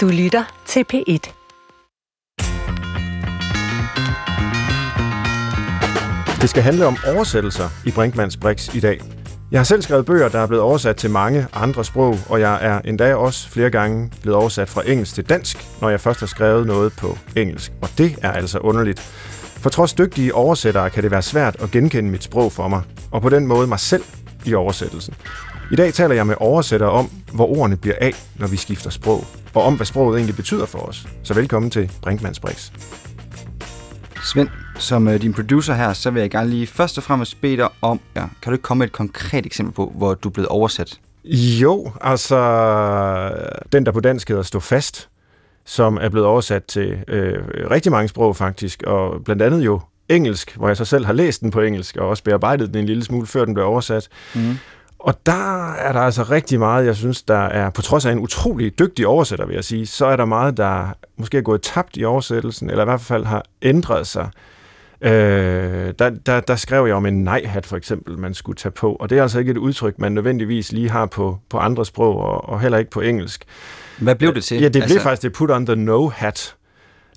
Du lytter til P1. Det skal handle om oversættelser i Brinkmanns Brix i dag. Jeg har selv skrevet bøger, der er blevet oversat til mange andre sprog, og jeg er endda også flere gange blevet oversat fra engelsk til dansk, når jeg først har skrevet noget på engelsk. Og det er altså underligt. For trods dygtige oversættere kan det være svært at genkende mit sprog for mig, og på den måde mig selv i oversættelsen. I dag taler jeg med oversættere om, hvor ordene bliver af, når vi skifter sprog, og om, hvad sproget egentlig betyder for os. Så velkommen til Brinkmanns Brix. Svend, som uh, din producer her, så vil jeg gerne lige først og fremmest bede dig om, ja, kan du ikke komme med et konkret eksempel på, hvor du er blevet oversat? Jo, altså den, der på dansk hedder Stå Fast, som er blevet oversat til øh, rigtig mange sprog faktisk, og blandt andet jo engelsk, hvor jeg så selv har læst den på engelsk, og også bearbejdet den en lille smule, før den blev oversat. Mm. Og der er der altså rigtig meget, jeg synes, der er, på trods af en utrolig dygtig oversætter, vil jeg sige, så er der meget, der måske er gået tabt i oversættelsen, eller i hvert fald har ændret sig. Øh, der, der, der skrev jeg om en nej-hat for eksempel, man skulle tage på, og det er altså ikke et udtryk, man nødvendigvis lige har på, på andre sprog, og, og heller ikke på engelsk. Hvad blev det til? Ja, det blev altså... faktisk det put on the no-hat.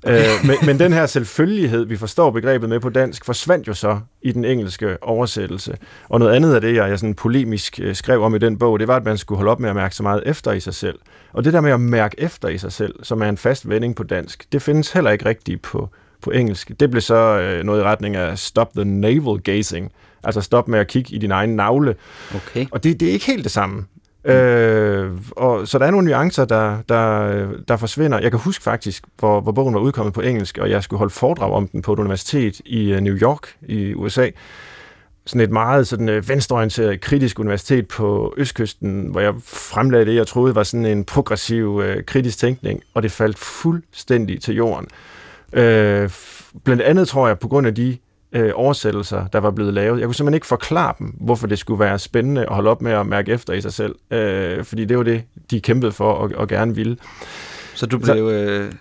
Øh, men, men den her selvfølgelighed, vi forstår begrebet med på dansk, forsvandt jo så i den engelske oversættelse. Og noget andet af det, jeg, jeg sådan polemisk øh, skrev om i den bog, det var, at man skulle holde op med at mærke så meget efter i sig selv. Og det der med at mærke efter i sig selv, som er en fast vending på dansk, det findes heller ikke rigtigt på, på engelsk. Det blev så øh, noget i retning af stop the navel gazing, altså stop med at kigge i din egen navle. Okay. Og det, det er ikke helt det samme. Øh, og, så der er nogle nuancer, der, der, der forsvinder. Jeg kan huske faktisk, hvor, hvor bogen var udkommet på engelsk, og jeg skulle holde foredrag om den på et universitet i øh, New York i USA. Sådan et meget sådan, øh, venstreorienteret, kritisk universitet på Østkysten, hvor jeg fremlagde det, jeg troede var sådan en progressiv, øh, kritisk tænkning, og det faldt fuldstændig til jorden. Øh, blandt andet tror jeg, på grund af de øh, oversættelser, der var blevet lavet. Jeg kunne simpelthen ikke forklare dem, hvorfor det skulle være spændende at holde op med at mærke efter i sig selv, øh, fordi det var det, de kæmpede for og, og gerne ville. Så du blev øh,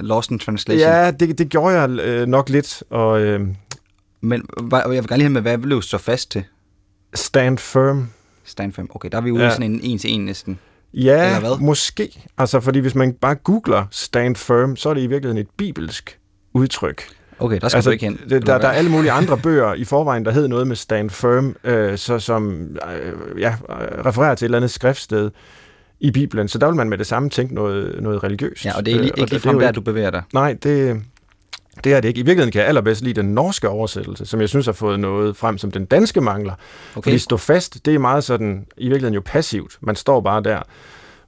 lost in translation? Ja, det, det gjorde jeg øh, nok lidt. Og, øh, Men jeg vil gerne lige have med, hvad blev så fast til? Stand firm. Stand firm. Okay, der er vi ude ja. i sådan en en-til-en næsten. Ja, Eller hvad? måske. Altså, fordi hvis man bare googler stand firm, så er det i virkeligheden et bibelsk udtryk. Okay, der skal altså, du ikke hen. Det, der, der er alle mulige andre bøger i forvejen, der hed noget med stand firm, øh, så, som øh, ja, refererer til et eller andet skriftsted i Bibelen. Så der vil man med det samme tænke noget, noget religiøst. Ja, og det er lige, øh, ikke ligefrem der, du bevæger dig. Nej, det, det er det ikke. I virkeligheden kan jeg allerbedst lide den norske oversættelse, som jeg synes har fået noget frem, som den danske mangler. Okay. Fordi stå fast, det er meget sådan, i virkeligheden jo passivt. Man står bare der.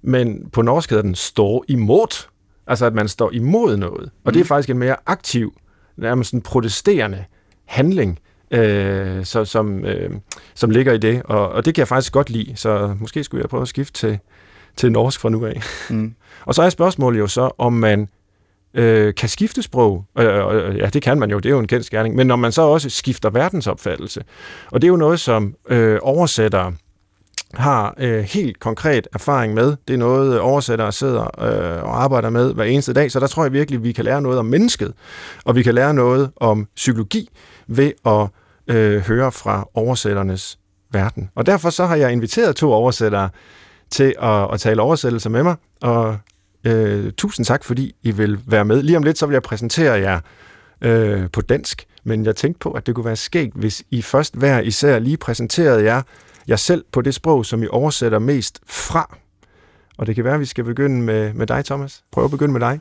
Men på norsk hedder den stå imod. Altså, at man står imod noget. Og mm. det er faktisk en mere aktiv nærmest en protesterende handling, øh, så, som, øh, som ligger i det, og, og det kan jeg faktisk godt lide, så måske skulle jeg prøve at skifte til, til norsk fra nu af. Mm. og så er spørgsmålet jo så, om man øh, kan skifte sprog, øh, og, ja, det kan man jo, det er jo en kendt skærning, men når man så også skifter verdensopfattelse, og det er jo noget, som øh, oversætter har øh, helt konkret erfaring med. Det er noget, øh, oversættere sidder øh, og arbejder med hver eneste dag, så der tror jeg virkelig, at vi kan lære noget om mennesket, og vi kan lære noget om psykologi ved at øh, høre fra oversætternes verden. Og derfor så har jeg inviteret to oversættere til at, at tale oversættelse med mig, og øh, tusind tak, fordi I vil være med. Lige om lidt, så vil jeg præsentere jer øh, på dansk, men jeg tænkte på, at det kunne være skægt, hvis I først hver især lige præsenterede jer jer selv på det sprog, som I oversætter mest fra. Og det kan være, at vi skal begynde med, med dig, Thomas. Prøv at begynde med dig.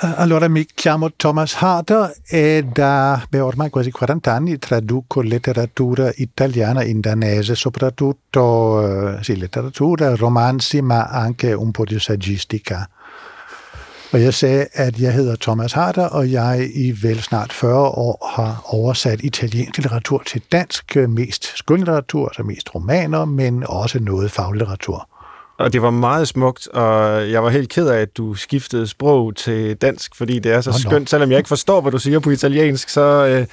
Allora mi chiamo Thomas Harder e da beh, ormai quasi 40 anni traduco letteratura italiana in danese, soprattutto eh, sì, letteratura, romanzi, ma anche un po' di saggistica. Og jeg sagde, at jeg hedder Thomas Harder, og jeg i vel snart 40 år har oversat italiensk litteratur til dansk, mest skønlitteratur, altså mest romaner, men også noget faglitteratur. Og det var meget smukt, og jeg var helt ked af, at du skiftede sprog til dansk, fordi det er så oh, skønt. Selvom jeg ikke forstår, hvad du siger på italiensk, så, øh,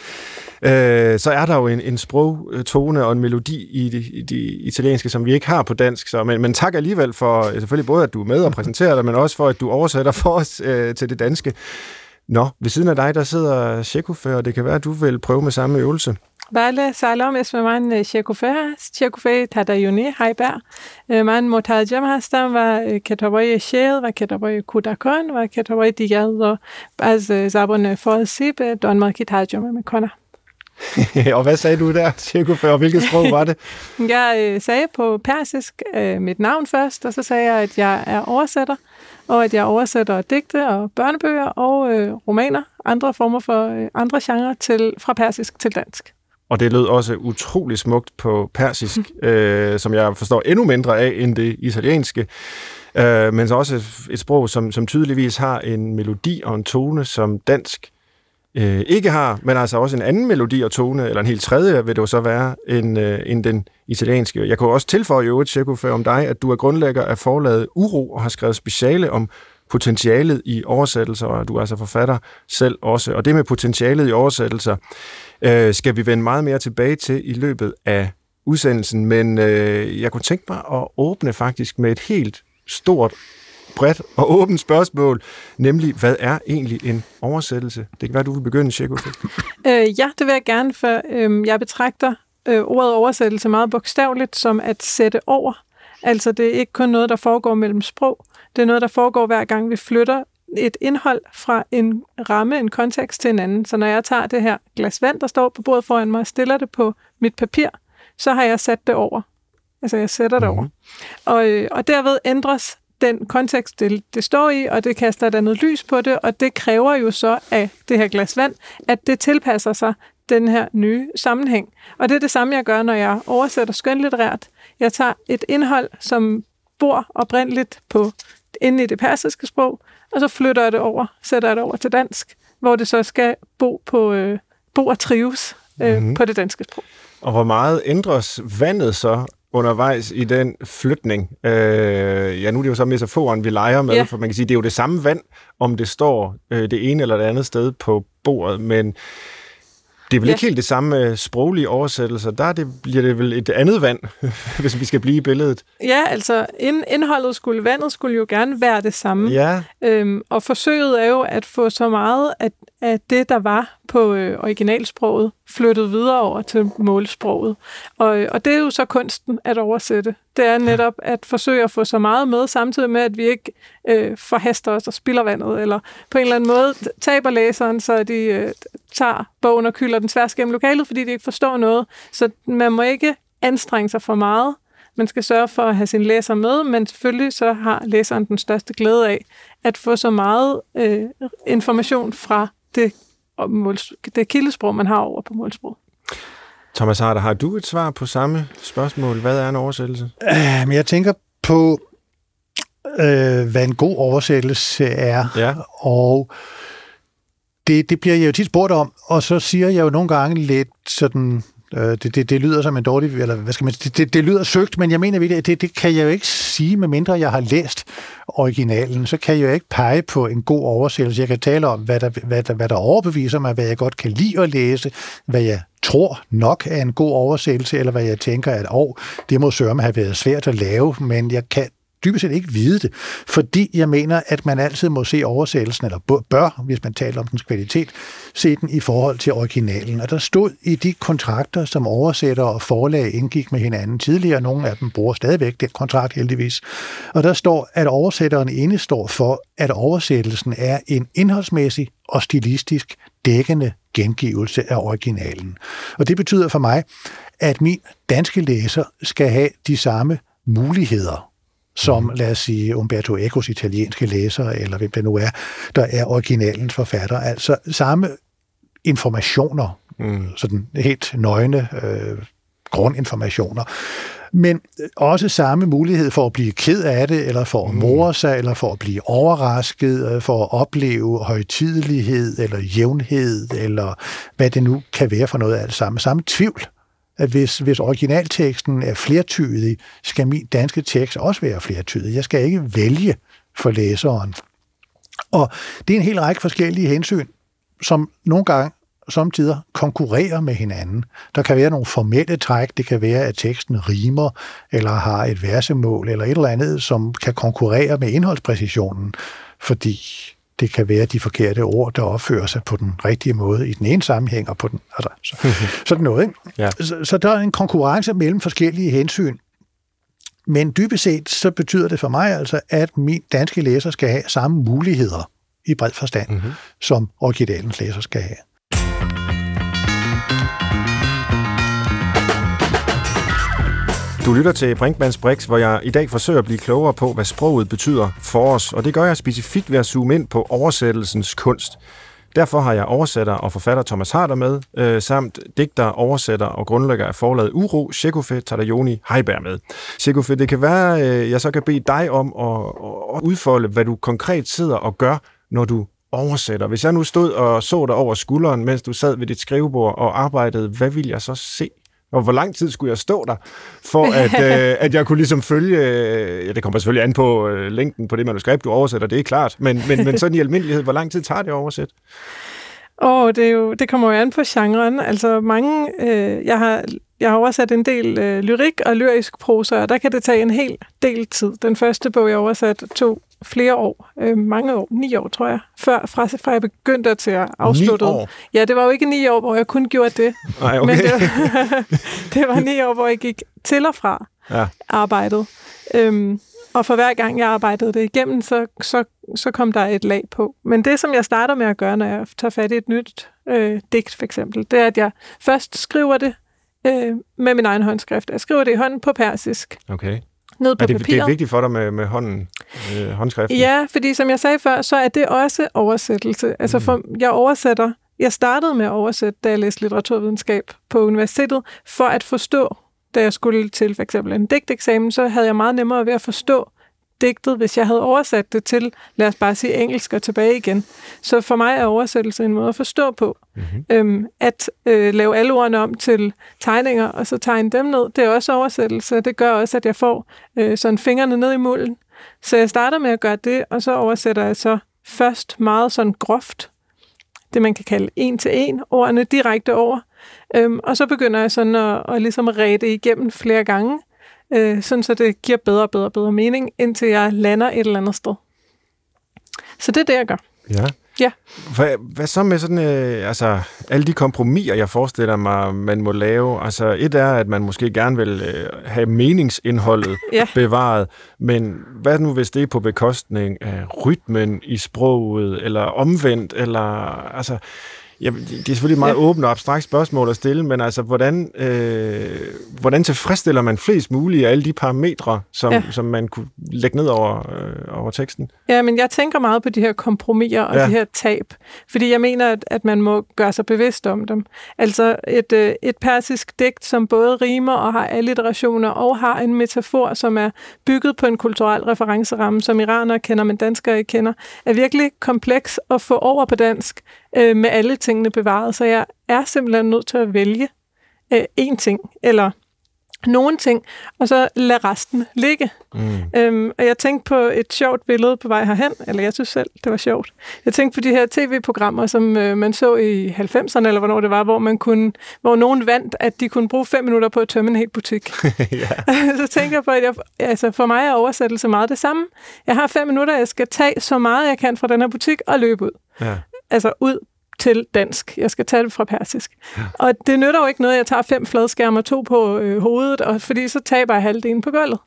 øh, så er der jo en, en sprogtone og en melodi i de, i de italienske, som vi ikke har på dansk. Så, men, men tak alligevel for selvfølgelig både, at du er med og præsenterer dig, men også for, at du oversætter for os øh, til det danske. Nå, ved siden af dig, der sidder Tjekov, og det kan være, at du vil prøve med samme øvelse. بله سلام اسم من شکوفه هست شکوفه تدیونی هایبر من مترجم هستم و کتابای شعر و کتابای کودکان و کتابای دیگر رو از زبان فارسی به دانمارکی ترجمه میکنم og hvad sagde du der, Cirko, og hvilket sprog var det? Jeg sagde på persisk mit navn først, og så sagde jeg, at jeg er oversætter, og at jeg oversætter digte og børnebøger og øh, romaner, andre former for øh, andre genrer, til, fra persisk til dansk. Og det lød også utrolig smukt på persisk, øh, som jeg forstår endnu mindre af end det italienske. Øh, men så også et sprog, som, som tydeligvis har en melodi og en tone, som dansk øh, ikke har, men altså også en anden melodi og tone, eller en helt tredje vil det jo så være, end, øh, end den italienske. Jeg kunne også tilføje i øvrigt, Tjekko, om dig, at du er grundlægger af forlaget Uro og har skrevet speciale om potentialet i oversættelser, og du er altså forfatter selv også. Og det med potentialet i oversættelser øh, skal vi vende meget mere tilbage til i løbet af udsendelsen, men øh, jeg kunne tænke mig at åbne faktisk med et helt stort bredt og åbent spørgsmål, nemlig, hvad er egentlig en oversættelse? Det kan være, du vil begynde, Tjekko. Øh, ja, det vil jeg gerne, for øh, jeg betragter øh, ordet oversættelse meget bogstaveligt som at sætte over. Altså, det er ikke kun noget, der foregår mellem sprog. Det er noget, der foregår hver gang, vi flytter et indhold fra en ramme, en kontekst til en anden. Så når jeg tager det her glas vand, der står på bordet foran mig, og stiller det på mit papir, så har jeg sat det over. Altså, jeg sætter det mm-hmm. over. Og, øh, og derved ændres den kontekst, det, det står i, og det kaster der noget lys på det, og det kræver jo så af det her glas vand, at det tilpasser sig den her nye sammenhæng. Og det er det samme, jeg gør, når jeg oversætter skønlitterært. Jeg tager et indhold, som bor oprindeligt på inde i det persiske sprog, og så flytter jeg det over, sætter jeg det over til dansk, hvor det så skal bo, på, øh, bo og trives øh, mm-hmm. på det danske sprog. Og hvor meget ændres vandet så undervejs i den flytning. Øh, ja, nu er det jo så metaforen, vi leger med, ja. for man kan sige, det er jo det samme vand, om det står øh, det ene eller det andet sted på bordet, men det er vel ja. ikke helt det samme sproglige oversættelser. Der det, bliver det vel et andet vand, hvis vi skal blive i billedet. Ja, altså ind, indholdet skulle, vandet skulle jo gerne være det samme. Ja. Øhm, og forsøget er jo at få så meget af, af det, der var på øh, originalsproget, flyttet videre over til målsproget. Og, og det er jo så kunsten at oversætte. Det er netop at forsøge at få så meget med, samtidig med, at vi ikke øh, forhaster os og spilder vandet, eller på en eller anden måde taber læseren, så de øh, tager bogen og kylder den tværs gennem lokalet, fordi de ikke forstår noget. Så man må ikke anstrenge sig for meget. Man skal sørge for at have sin læser med, men selvfølgelig så har læseren den største glæde af at få så meget øh, information fra det, det kildesprog, man har over på målsprog. Thomas Harder, har du et svar på samme spørgsmål? Hvad er en oversættelse? Øh, jeg tænker på, øh, hvad en god oversættelse er, ja. og det, det bliver jeg jo tit spurgt om, og så siger jeg jo nogle gange lidt sådan, Øh, det, det, det lyder som en dårlig, eller hvad skal man det, det, det lyder søgt, men jeg mener virkelig, det, det kan jeg jo ikke sige, medmindre jeg har læst originalen, så kan jeg jo ikke pege på en god oversættelse. Jeg kan tale om, hvad der, hvad der, hvad der overbeviser mig, hvad jeg godt kan lide at læse, hvad jeg tror nok er en god oversættelse, eller hvad jeg tænker, at oh, det må sørme have været svært at lave, men jeg kan dybest set ikke vide det, fordi jeg mener, at man altid må se oversættelsen, eller bør, hvis man taler om dens kvalitet, se den i forhold til originalen. Og der stod i de kontrakter, som oversætter og forlag indgik med hinanden tidligere, nogle af dem bruger stadigvæk den kontrakt heldigvis, og der står, at oversætteren indestår står for, at oversættelsen er en indholdsmæssig og stilistisk dækkende gengivelse af originalen. Og det betyder for mig, at min danske læser skal have de samme muligheder som, mm. lad os sige, Umberto Ecos italienske læser, eller hvem det nu er, der er originalens forfatter. Altså samme informationer, mm. sådan helt nøgne øh, grundinformationer, men også samme mulighed for at blive ked af det, eller for at mm. more sig, eller for at blive overrasket, øh, for at opleve højtidelighed, eller jævnhed, eller hvad det nu kan være for noget af det samme. Samme tvivl at hvis, hvis originalteksten er flertydig, skal min danske tekst også være flertydig. Jeg skal ikke vælge for læseren. Og det er en hel række forskellige hensyn, som nogle gange samtidig konkurrerer med hinanden. Der kan være nogle formelle træk, det kan være, at teksten rimer, eller har et versemål, eller et eller andet, som kan konkurrere med indholdspræcisionen, fordi det kan være de forkerte ord, der opfører sig på den rigtige måde i den ene sammenhæng og på den altså, så, sådan noget. Ikke? Ja. Så, så der er en konkurrence mellem forskellige hensyn. Men dybest set, så betyder det for mig altså, at min danske læser skal have samme muligheder i bred forstand, mm-hmm. som originalens læser skal have. Du lytter til Brinkmanns Brix, hvor jeg i dag forsøger at blive klogere på, hvad sproget betyder for os, og det gør jeg specifikt ved at zoome ind på oversættelsens kunst. Derfor har jeg oversætter og forfatter Thomas Harder med, øh, samt digter, oversætter og grundlægger af forlaget Uro, Shekofe Tadayoni Heiberg med. Shekofe, det kan være, øh, jeg så kan bede dig om at, at udfolde, hvad du konkret sidder og gør, når du oversætter. Hvis jeg nu stod og så dig over skulderen, mens du sad ved dit skrivebord og arbejdede, hvad ville jeg så se? Og hvor lang tid skulle jeg stå der, for at, øh, at jeg kunne ligesom følge, øh, ja det kommer selvfølgelig an på øh, længden på det manuskript, du oversætter, det er klart, men, men, men sådan i almindelighed, hvor lang tid tager det at oversætte? Åh, oh, det, er jo, det kommer jo an på genren. Altså mange, øh, jeg, har, jeg har oversat en del øh, lyrik og lyrisk prosa, og der kan det tage en hel del tid. Den første bog, jeg oversat, tog flere år, øh, mange år, ni år tror jeg, før, fra, fra jeg begyndte til at afslutte. Ni år? Ja, det var jo ikke ni år, hvor jeg kun gjorde det. Nej, okay. Men det var, det var ni år, hvor jeg gik til og fra ja. arbejdet. Øhm, og for hver gang jeg arbejdede det igennem, så, så, så kom der et lag på. Men det, som jeg starter med at gøre, når jeg tager fat i et nyt øh, digt for eksempel, det er, at jeg først skriver det øh, med min egen håndskrift. Jeg skriver det i hånden på persisk. Okay ned på er det, papiret. Det er vigtigt for dig med, med hånden, øh, håndskriften? Ja, fordi som jeg sagde før, så er det også oversættelse. Altså for, jeg oversætter, jeg startede med at oversætte, da jeg læste litteraturvidenskab på universitetet, for at forstå, da jeg skulle til for eksempel en digteksamen, så havde jeg meget nemmere ved at forstå digtet, hvis jeg havde oversat det til, lad os bare sige engelsk og tilbage igen. Så for mig er oversættelse en måde at forstå på. Mm-hmm. Øhm, at øh, lave alle ordene om til tegninger, og så tegne dem ned, det er også oversættelse. Det gør også, at jeg får øh, sådan fingrene ned i mulden. Så jeg starter med at gøre det, og så oversætter jeg så først meget sådan groft, det man kan kalde en til en, ordene direkte over. Øhm, og så begynder jeg sådan at, at ligesom rede igennem flere gange, øh, sådan så det giver bedre og bedre og bedre mening, indtil jeg lander et eller andet sted. Så det er det, jeg gør. Ja. Ja. Hvad, hvad så med sådan, øh, altså, alle de kompromiser, jeg forestiller mig, man må lave? Altså, et er, at man måske gerne vil øh, have meningsindholdet ja. bevaret, men hvad nu, hvis det er på bekostning af rytmen i sproget, eller omvendt, eller, altså, Ja, det er selvfølgelig et meget ja. åbent og abstrakt spørgsmål at stille, men altså, hvordan, øh, hvordan tilfredsstiller man flest mulige af alle de parametre, som, ja. som man kunne lægge ned over, øh, over teksten? Ja, men jeg tænker meget på de her kompromiser og ja. de her tab, fordi jeg mener, at, at man må gøre sig bevidst om dem. Altså et, øh, et persisk digt, som både rimer og har alliterationer og har en metafor, som er bygget på en kulturel referenceramme, som iranere kender, men danskere ikke kender, er virkelig kompleks at få over på dansk øh, med alle tingene bevaret. Så jeg er simpelthen nødt til at vælge øh, én ting, eller nogle ting, og så lade resten ligge. Mm. Øhm, og jeg tænkte på et sjovt billede på vej herhen, eller jeg synes selv, det var sjovt. Jeg tænkte på de her tv-programmer, som øh, man så i 90'erne, eller hvornår det var, hvor man kunne, hvor nogen vandt, at de kunne bruge fem minutter på at tømme en hel butik. så tænker jeg på, at jeg, altså for mig er oversættelse meget det samme. Jeg har fem minutter, jeg skal tage så meget, jeg kan fra den her butik og løbe ud. Ja altså ud til dansk. Jeg skal tage det fra persisk. Ja. Og det nytter jo ikke noget, at jeg tager fem fladskærme og to på øh, hovedet, og, fordi så taber jeg halvdelen på gulvet.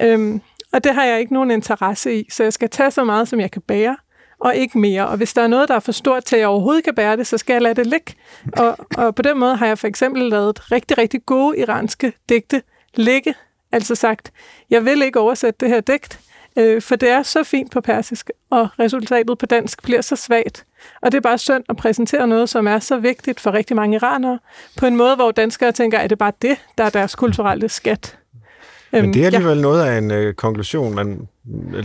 Øhm, og det har jeg ikke nogen interesse i, så jeg skal tage så meget, som jeg kan bære, og ikke mere. Og hvis der er noget, der er for stort til, at jeg overhovedet kan bære det, så skal jeg lade det ligge. Og, og på den måde har jeg for eksempel lavet rigtig, rigtig gode iranske digte ligge. Altså sagt, jeg vil ikke oversætte det her digt, Øh, for det er så fint på persisk, og resultatet på dansk bliver så svagt. Og det er bare synd at præsentere noget, som er så vigtigt for rigtig mange iranere, på en måde, hvor danskere tænker, at det bare det, der er deres kulturelle skat. Men øhm, det er alligevel ja. noget af en øh, konklusion, man,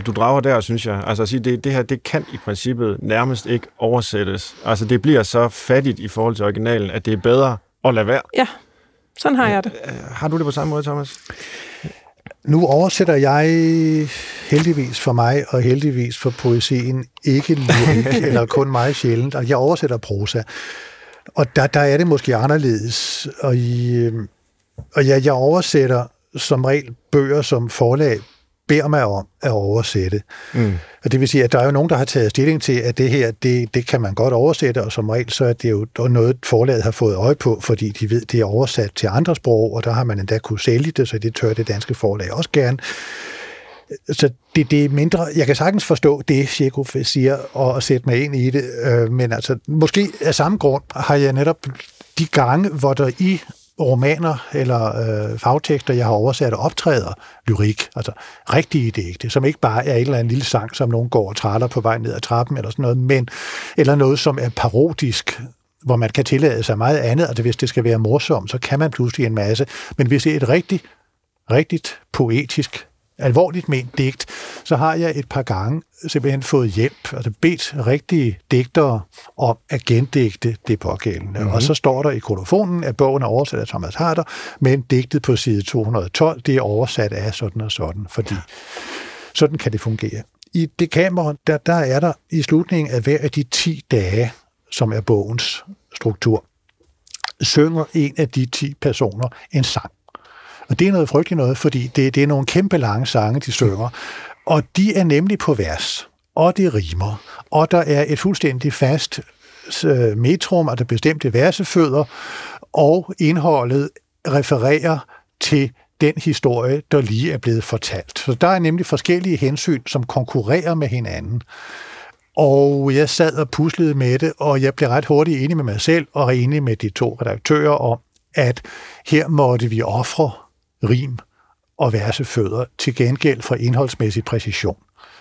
du drager der, synes jeg. Altså at sige, det, det her, det kan i princippet nærmest ikke oversættes. Altså det bliver så fattigt i forhold til originalen, at det er bedre at lade være. Ja, sådan har jeg det. Øh, har du det på samme måde, Thomas? Nu oversætter jeg heldigvis for mig, og heldigvis for poesien, ikke lyrik, eller kun meget sjældent. Altså, jeg oversætter prosa. Og der, der er det måske anderledes. Og, i, og ja, jeg oversætter som regel bøger, som forlag beder mig om at oversætte. Mm. Og det vil sige, at der er jo nogen, der har taget stilling til, at det her, det, det kan man godt oversætte, og som regel så er det jo noget, forlaget har fået øje på, fordi de ved, det er oversat til andre sprog, og der har man endda kunne sælge det, så det tør det danske forlag også gerne. Så det, det er mindre... Jeg kan sagtens forstå det, Chekhov siger, og, og sætte mig ind i det, øh, men altså, måske af samme grund har jeg netop de gange, hvor der i romaner eller øh, fagtekster, jeg har oversat, optræder lyrik, altså rigtige digte, som ikke bare er en eller anden lille sang, som nogen går og træller på vej ned ad trappen eller sådan noget, men eller noget, som er parodisk, hvor man kan tillade sig meget andet, altså hvis det skal være morsomt, så kan man pludselig en masse, men hvis det er et rigtigt, rigtigt poetisk alvorligt ment digt, så har jeg et par gange simpelthen fået hjælp, altså bedt rigtige digtere om at gendigte det pågældende. Mm-hmm. Og så står der i kolofonen, at bogen er oversat af Thomas Harder, men digtet på side 212, det er oversat af sådan og sådan, fordi sådan kan det fungere. I det kamera, der, der er der i slutningen af hver af de 10 dage, som er bogens struktur, synger en af de 10 personer en sang. Og det er noget frygteligt noget, fordi det, det er nogle kæmpe lange sange, de synger. Og de er nemlig på vers, og det rimer, og der er et fuldstændig fast øh, metrum, metrum, der bestemte versefødder, og indholdet refererer til den historie, der lige er blevet fortalt. Så der er nemlig forskellige hensyn, som konkurrerer med hinanden. Og jeg sad og puslede med det, og jeg blev ret hurtigt enig med mig selv og enig med de to redaktører om, at her måtte vi ofre rim og versefødder til gengæld for indholdsmæssig præcision.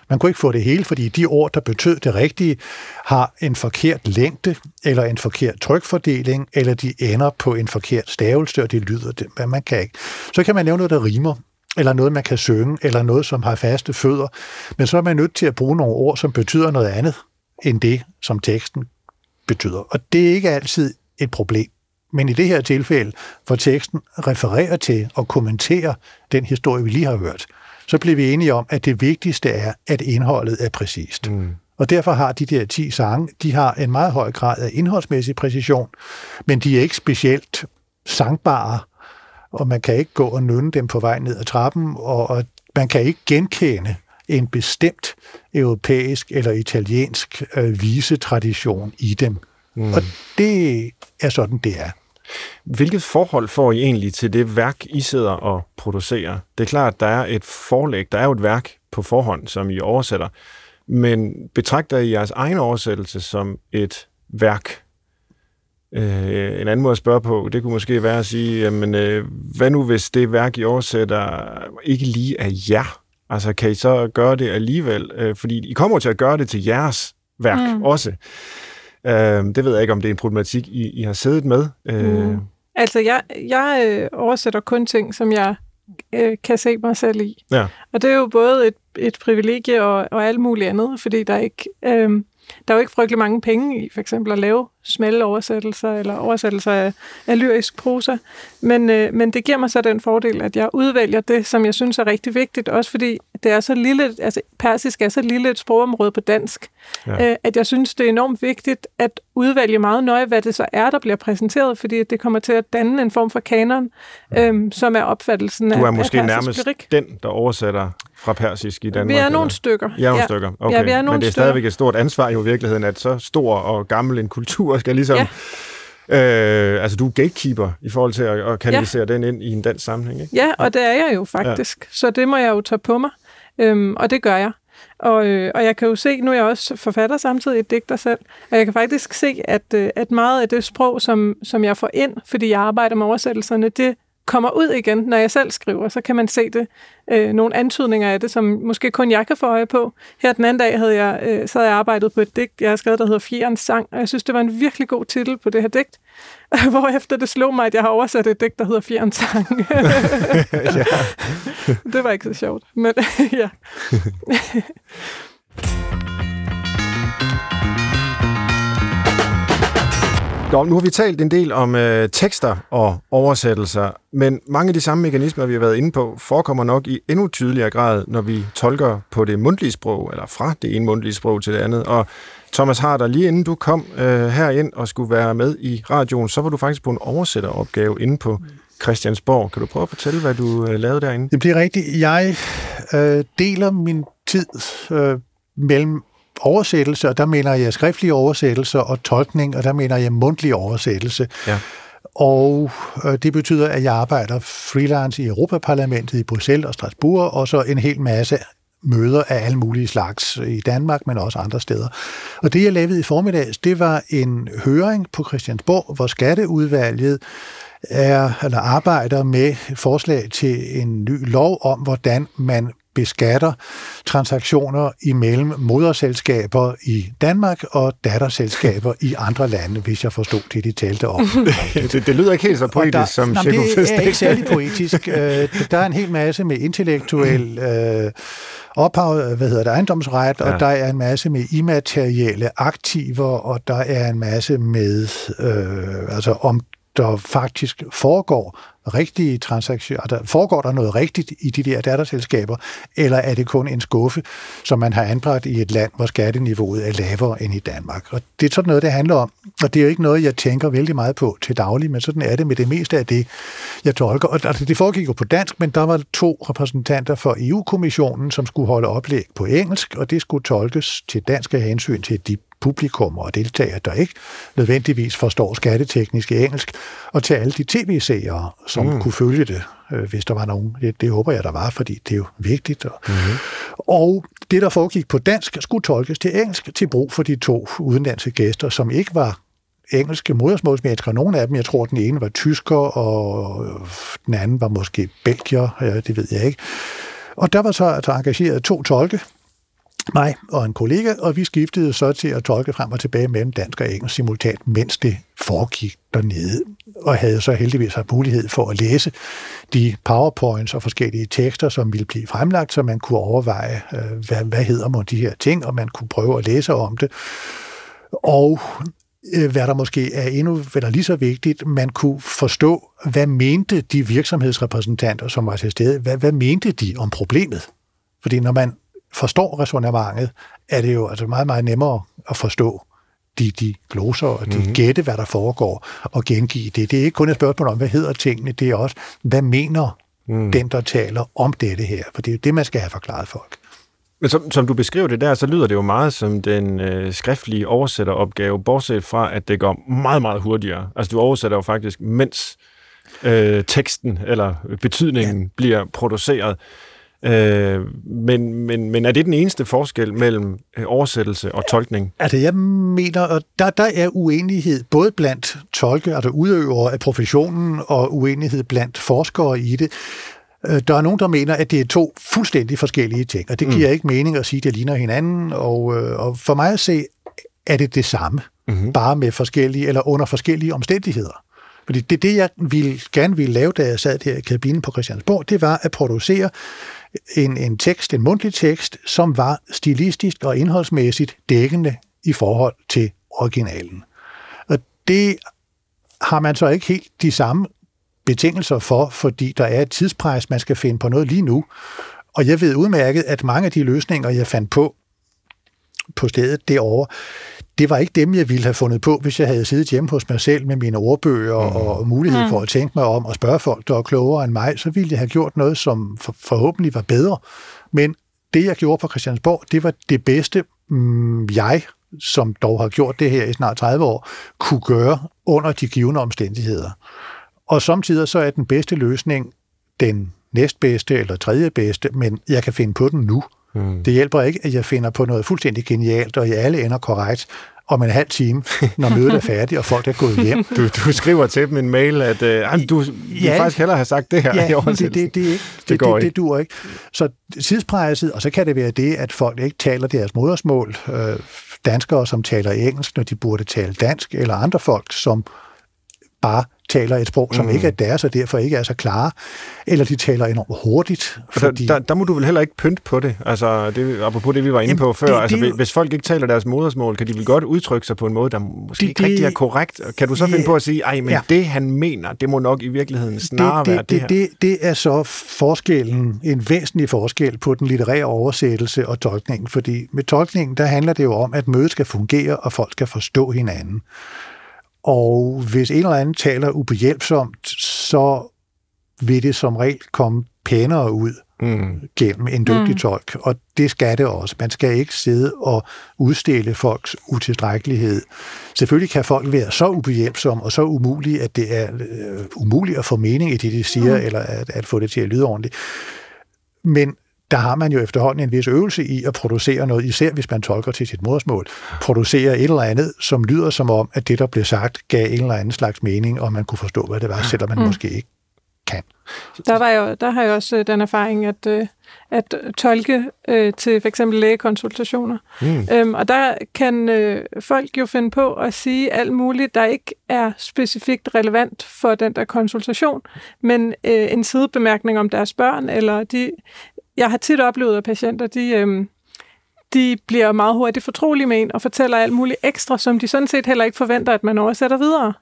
Man kunne ikke få det hele, fordi de ord, der betød det rigtige, har en forkert længde, eller en forkert trykfordeling, eller de ender på en forkert stavelse, og det lyder det, men man kan ikke. Så kan man nævne noget, der rimer, eller noget, man kan synge, eller noget, som har faste fødder, men så er man nødt til at bruge nogle ord, som betyder noget andet, end det, som teksten betyder. Og det er ikke altid et problem. Men i det her tilfælde, hvor teksten refererer til og kommenterer den historie, vi lige har hørt, så bliver vi enige om, at det vigtigste er, at indholdet er præcist. Mm. Og derfor har de der 10 sange, de har en meget høj grad af indholdsmæssig præcision, men de er ikke specielt sangbare, og man kan ikke gå og nynne dem på vej ned ad trappen, og, og man kan ikke genkende en bestemt europæisk eller italiensk øh, visetradition i dem. Mm. Og det er sådan, det er. Hvilket forhold får I egentlig til det værk, I sidder og producerer? Det er klart, at der er et forlæg, der er jo et værk på forhånd, som I oversætter, men betragter I jeres egen oversættelse som et værk? Øh, en anden måde at spørge på, det kunne måske være at sige, jamen, øh, hvad nu hvis det værk, I oversætter, ikke lige er jer? Altså, kan I så gøre det alligevel? Øh, fordi I kommer til at gøre det til jeres værk mm. også. Øh, det ved jeg ikke, om det er en problematik, I, I har siddet med. Øh. Mm. Altså, jeg, jeg øh, oversætter kun ting, som jeg øh, kan se mig selv i. Ja. Og det er jo både et, et privilegie og, og alt muligt andet, fordi der er ikke... Øh, der er jo ikke frygtelig mange penge i for eksempel at lave smalle oversættelser eller oversættelser af, af lyrisk prosa. Men, øh, men det giver mig så den fordel, at jeg udvælger det, som jeg synes er rigtig vigtigt, også fordi det er så lille, altså persisk er så lille et sprogområde på dansk, ja. øh, at jeg synes, det er enormt vigtigt at udvælge meget nøje, hvad det så er, der bliver præsenteret, fordi det kommer til at danne en form for kanon, øh, som er opfattelsen af Du er måske af nærmest lyrik. den, der oversætter fra persisk i Danmark? Vi er nogle eller? stykker. Ja, nogle ja. stykker. Okay. Ja, vi er nogle Men det er stadigvæk et stort ansvar jo i virkeligheden, at så stor og gammel en kultur skal ligesom... Ja. Øh, altså, du er gatekeeper i forhold til at, at kanalisere ja. den ind i en dansk sammenhæng, ikke? Ja, og det er jeg jo faktisk. Ja. Så det må jeg jo tage på mig. Øhm, og det gør jeg. Og, øh, og jeg kan jo se, nu er jeg også forfatter samtidig et digter selv, og jeg kan faktisk se, at, øh, at meget af det sprog, som, som jeg får ind, fordi jeg arbejder med oversættelserne, det kommer ud igen, når jeg selv skriver, så kan man se det. Øh, nogle antydninger af det, som måske kun jeg kan få øje på. Her den anden dag havde jeg, øh, så havde jeg arbejdet på et digt, jeg har skrevet, der hedder Fjerens Sang, og jeg synes, det var en virkelig god titel på det her digt. Hvor efter det slog mig, at jeg har oversat et digt, der hedder Fjerens Sang. det var ikke så sjovt, men ja. Nå, nu har vi talt en del om øh, tekster og oversættelser, men mange af de samme mekanismer, vi har været inde på, forekommer nok i endnu tydeligere grad, når vi tolker på det mundtlige sprog, eller fra det ene mundtlige sprog til det andet. Og Thomas Harder, lige inden du kom øh, herind og skulle være med i radioen, så var du faktisk på en oversætteropgave inde på Christiansborg. Kan du prøve at fortælle, hvad du øh, lavede derinde? Det bliver rigtigt. Jeg øh, deler min tid øh, mellem oversættelse, og der mener jeg skriftlige oversættelser, og tolkning, og der mener jeg mundtlig oversættelse. Ja. Og øh, det betyder, at jeg arbejder freelance i Europaparlamentet i Bruxelles og Strasbourg, og så en hel masse møder af alle mulige slags i Danmark, men også andre steder. Og det, jeg lavede i formiddags, det var en høring på Christiansborg, hvor Skatteudvalget er, eller arbejder med forslag til en ny lov om, hvordan man beskatter transaktioner imellem moderselskaber i Danmark og datterselskaber i andre lande, hvis jeg forstod det, de talte om. det, det lyder ikke helt så poetisk der, som nej, Det er ikke særlig poetisk. Øh, der er en hel masse med intellektuel øh, ophav, hvad hedder det, ejendomsret, ja. og der er en masse med immaterielle aktiver, og der er en masse med, øh, altså om der faktisk foregår rigtige transaktioner, der altså, foregår der noget rigtigt i de der datterselskaber, eller er det kun en skuffe, som man har anbragt i et land, hvor skatteniveauet er lavere end i Danmark? Og det er sådan noget, det handler om, og det er jo ikke noget, jeg tænker vældig meget på til daglig, men sådan er det med det meste af det, jeg tolker. Og altså, det foregik jo på dansk, men der var to repræsentanter for EU-kommissionen, som skulle holde oplæg på engelsk, og det skulle tolkes til dansk af hensyn til de publikum og deltagere, der ikke nødvendigvis forstår skatteteknisk engelsk, og til alle de tv-seere, som mm. kunne følge det, øh, hvis der var nogen. Det, det håber jeg, der var, fordi det er jo vigtigt. Og, mm-hmm. og det, der foregik på dansk, skulle tolkes til engelsk til brug for de to udenlandske gæster, som ikke var engelske modersmålsmennesker. Nogle af dem, jeg tror, den ene var tysker, og den anden var måske belgier, det ved jeg ikke. Og der var så altså engageret to tolke, mig og en kollega, og vi skiftede så til at tolke frem og tilbage mellem dansk og engelsk simultant, mens det foregik dernede, og havde så heldigvis haft mulighed for at læse de powerpoints og forskellige tekster, som ville blive fremlagt, så man kunne overveje, øh, hvad, hvad hedder man de her ting, og man kunne prøve at læse om det. Og øh, hvad der måske er endnu eller lige så vigtigt, man kunne forstå, hvad mente de virksomhedsrepræsentanter, som var til stede, hvad, hvad mente de om problemet? Fordi når man forstår resonemanget, er det jo altså meget, meget nemmere at forstå de, de gloser, og de mm-hmm. gætte, hvad der foregår, og gengive det. Det er ikke kun et spørgsmål om, hvad hedder tingene, det er også, hvad mener mm. den, der taler om dette her? For det er jo det, man skal have forklaret folk. Men som, som du beskriver det der, så lyder det jo meget som den øh, skriftlige oversætteropgave, bortset fra, at det går meget, meget hurtigere. Altså du oversætter jo faktisk, mens øh, teksten eller betydningen ja. bliver produceret. Øh, men, men, men er det den eneste forskel mellem øh, oversættelse og tolkning? Altså, jeg mener, at der, der er uenighed både blandt tolke, altså udøvere af professionen, og uenighed blandt forskere i det. Øh, der er nogen, der mener, at det er to fuldstændig forskellige ting, og det giver mm. ikke mening at sige, at det ligner hinanden. Og, øh, og for mig at se, er det det samme, mm-hmm. bare med forskellige, eller under forskellige omstændigheder. Fordi det, det jeg ville, gerne ville lave, da jeg sad der i kabinen på Christiansborg, det var at producere en, en tekst, en mundtlig tekst, som var stilistisk og indholdsmæssigt dækkende i forhold til originalen. Og det har man så ikke helt de samme betingelser for, fordi der er et tidspres, man skal finde på noget lige nu. Og jeg ved udmærket, at mange af de løsninger, jeg fandt på på stedet derovre, det var ikke dem, jeg ville have fundet på, hvis jeg havde siddet hjemme hos mig selv med mine ordbøger mm. og mulighed for mm. at tænke mig om og spørge folk, der er klogere end mig, så ville jeg have gjort noget, som for, forhåbentlig var bedre. Men det, jeg gjorde på Christiansborg, det var det bedste, mm, jeg, som dog har gjort det her i snart 30 år, kunne gøre under de givende omstændigheder. Og samtidig så er den bedste løsning den næstbedste eller tredje bedste, men jeg kan finde på den nu. Mm. Det hjælper ikke, at jeg finder på noget fuldstændig genialt og i alle ender korrekt om en halv time, når mødet er færdigt, og folk er gået hjem. Du, du skriver til dem en mail, at uh, du vil ja, faktisk hellere have sagt det her ja, i det, det, det, det, ikke, det, det, går det, det, det dur ikke. Så tidspresset, og så kan det være det, at folk ikke taler deres modersmål. Øh, danskere, som taler engelsk, når de burde tale dansk, eller andre folk, som bare taler et sprog, som mm. ikke er deres, og derfor ikke er så klare, eller de taler enormt hurtigt. Fordi... Der, der, der må du vel heller ikke pynte på det, altså det, apropos det, vi var inde Jamen, på før. Det, altså, det, hvis folk ikke taler deres modersmål, kan de vel godt udtrykke sig på en måde, der måske det, ikke rigtig er korrekt. Kan du så finde på at sige, ej, men ja. det han mener, det må nok i virkeligheden snarere det, det, være det, det her? Det, det er så forskellen, en væsentlig forskel på den litterære oversættelse og tolkningen, fordi med tolkningen, der handler det jo om, at mødet skal fungere, og folk skal forstå hinanden. Og hvis en eller anden taler ubehjælpsomt, så vil det som regel komme pænere ud, mm. gennem en dygtig mm. tolk, og det skal det også. Man skal ikke sidde og udstille folks utilstrækkelighed. Selvfølgelig kan folk være så ubehjælpsomme og så umulige, at det er øh, umuligt at få mening i det, de siger, mm. eller at, at få det til at lyde ordentligt. Men der har man jo efterhånden en vis øvelse i at producere noget, især hvis man tolker til sit modersmål, producere et eller andet, som lyder som om, at det, der blev sagt, gav en eller anden slags mening, og man kunne forstå, hvad det var, selvom man mm. måske ikke kan. Der, var jo, der har jeg også øh, den erfaring, at, øh, at tolke øh, til eksempel lægekonsultationer. Mm. Øhm, og der kan øh, folk jo finde på at sige alt muligt, der ikke er specifikt relevant for den der konsultation, men øh, en sidebemærkning om deres børn, eller de... Jeg har tit oplevet, at patienter, de... Øh, de bliver meget hurtigt fortrolige med en og fortæller alt muligt ekstra, som de sådan set heller ikke forventer, at man oversætter videre.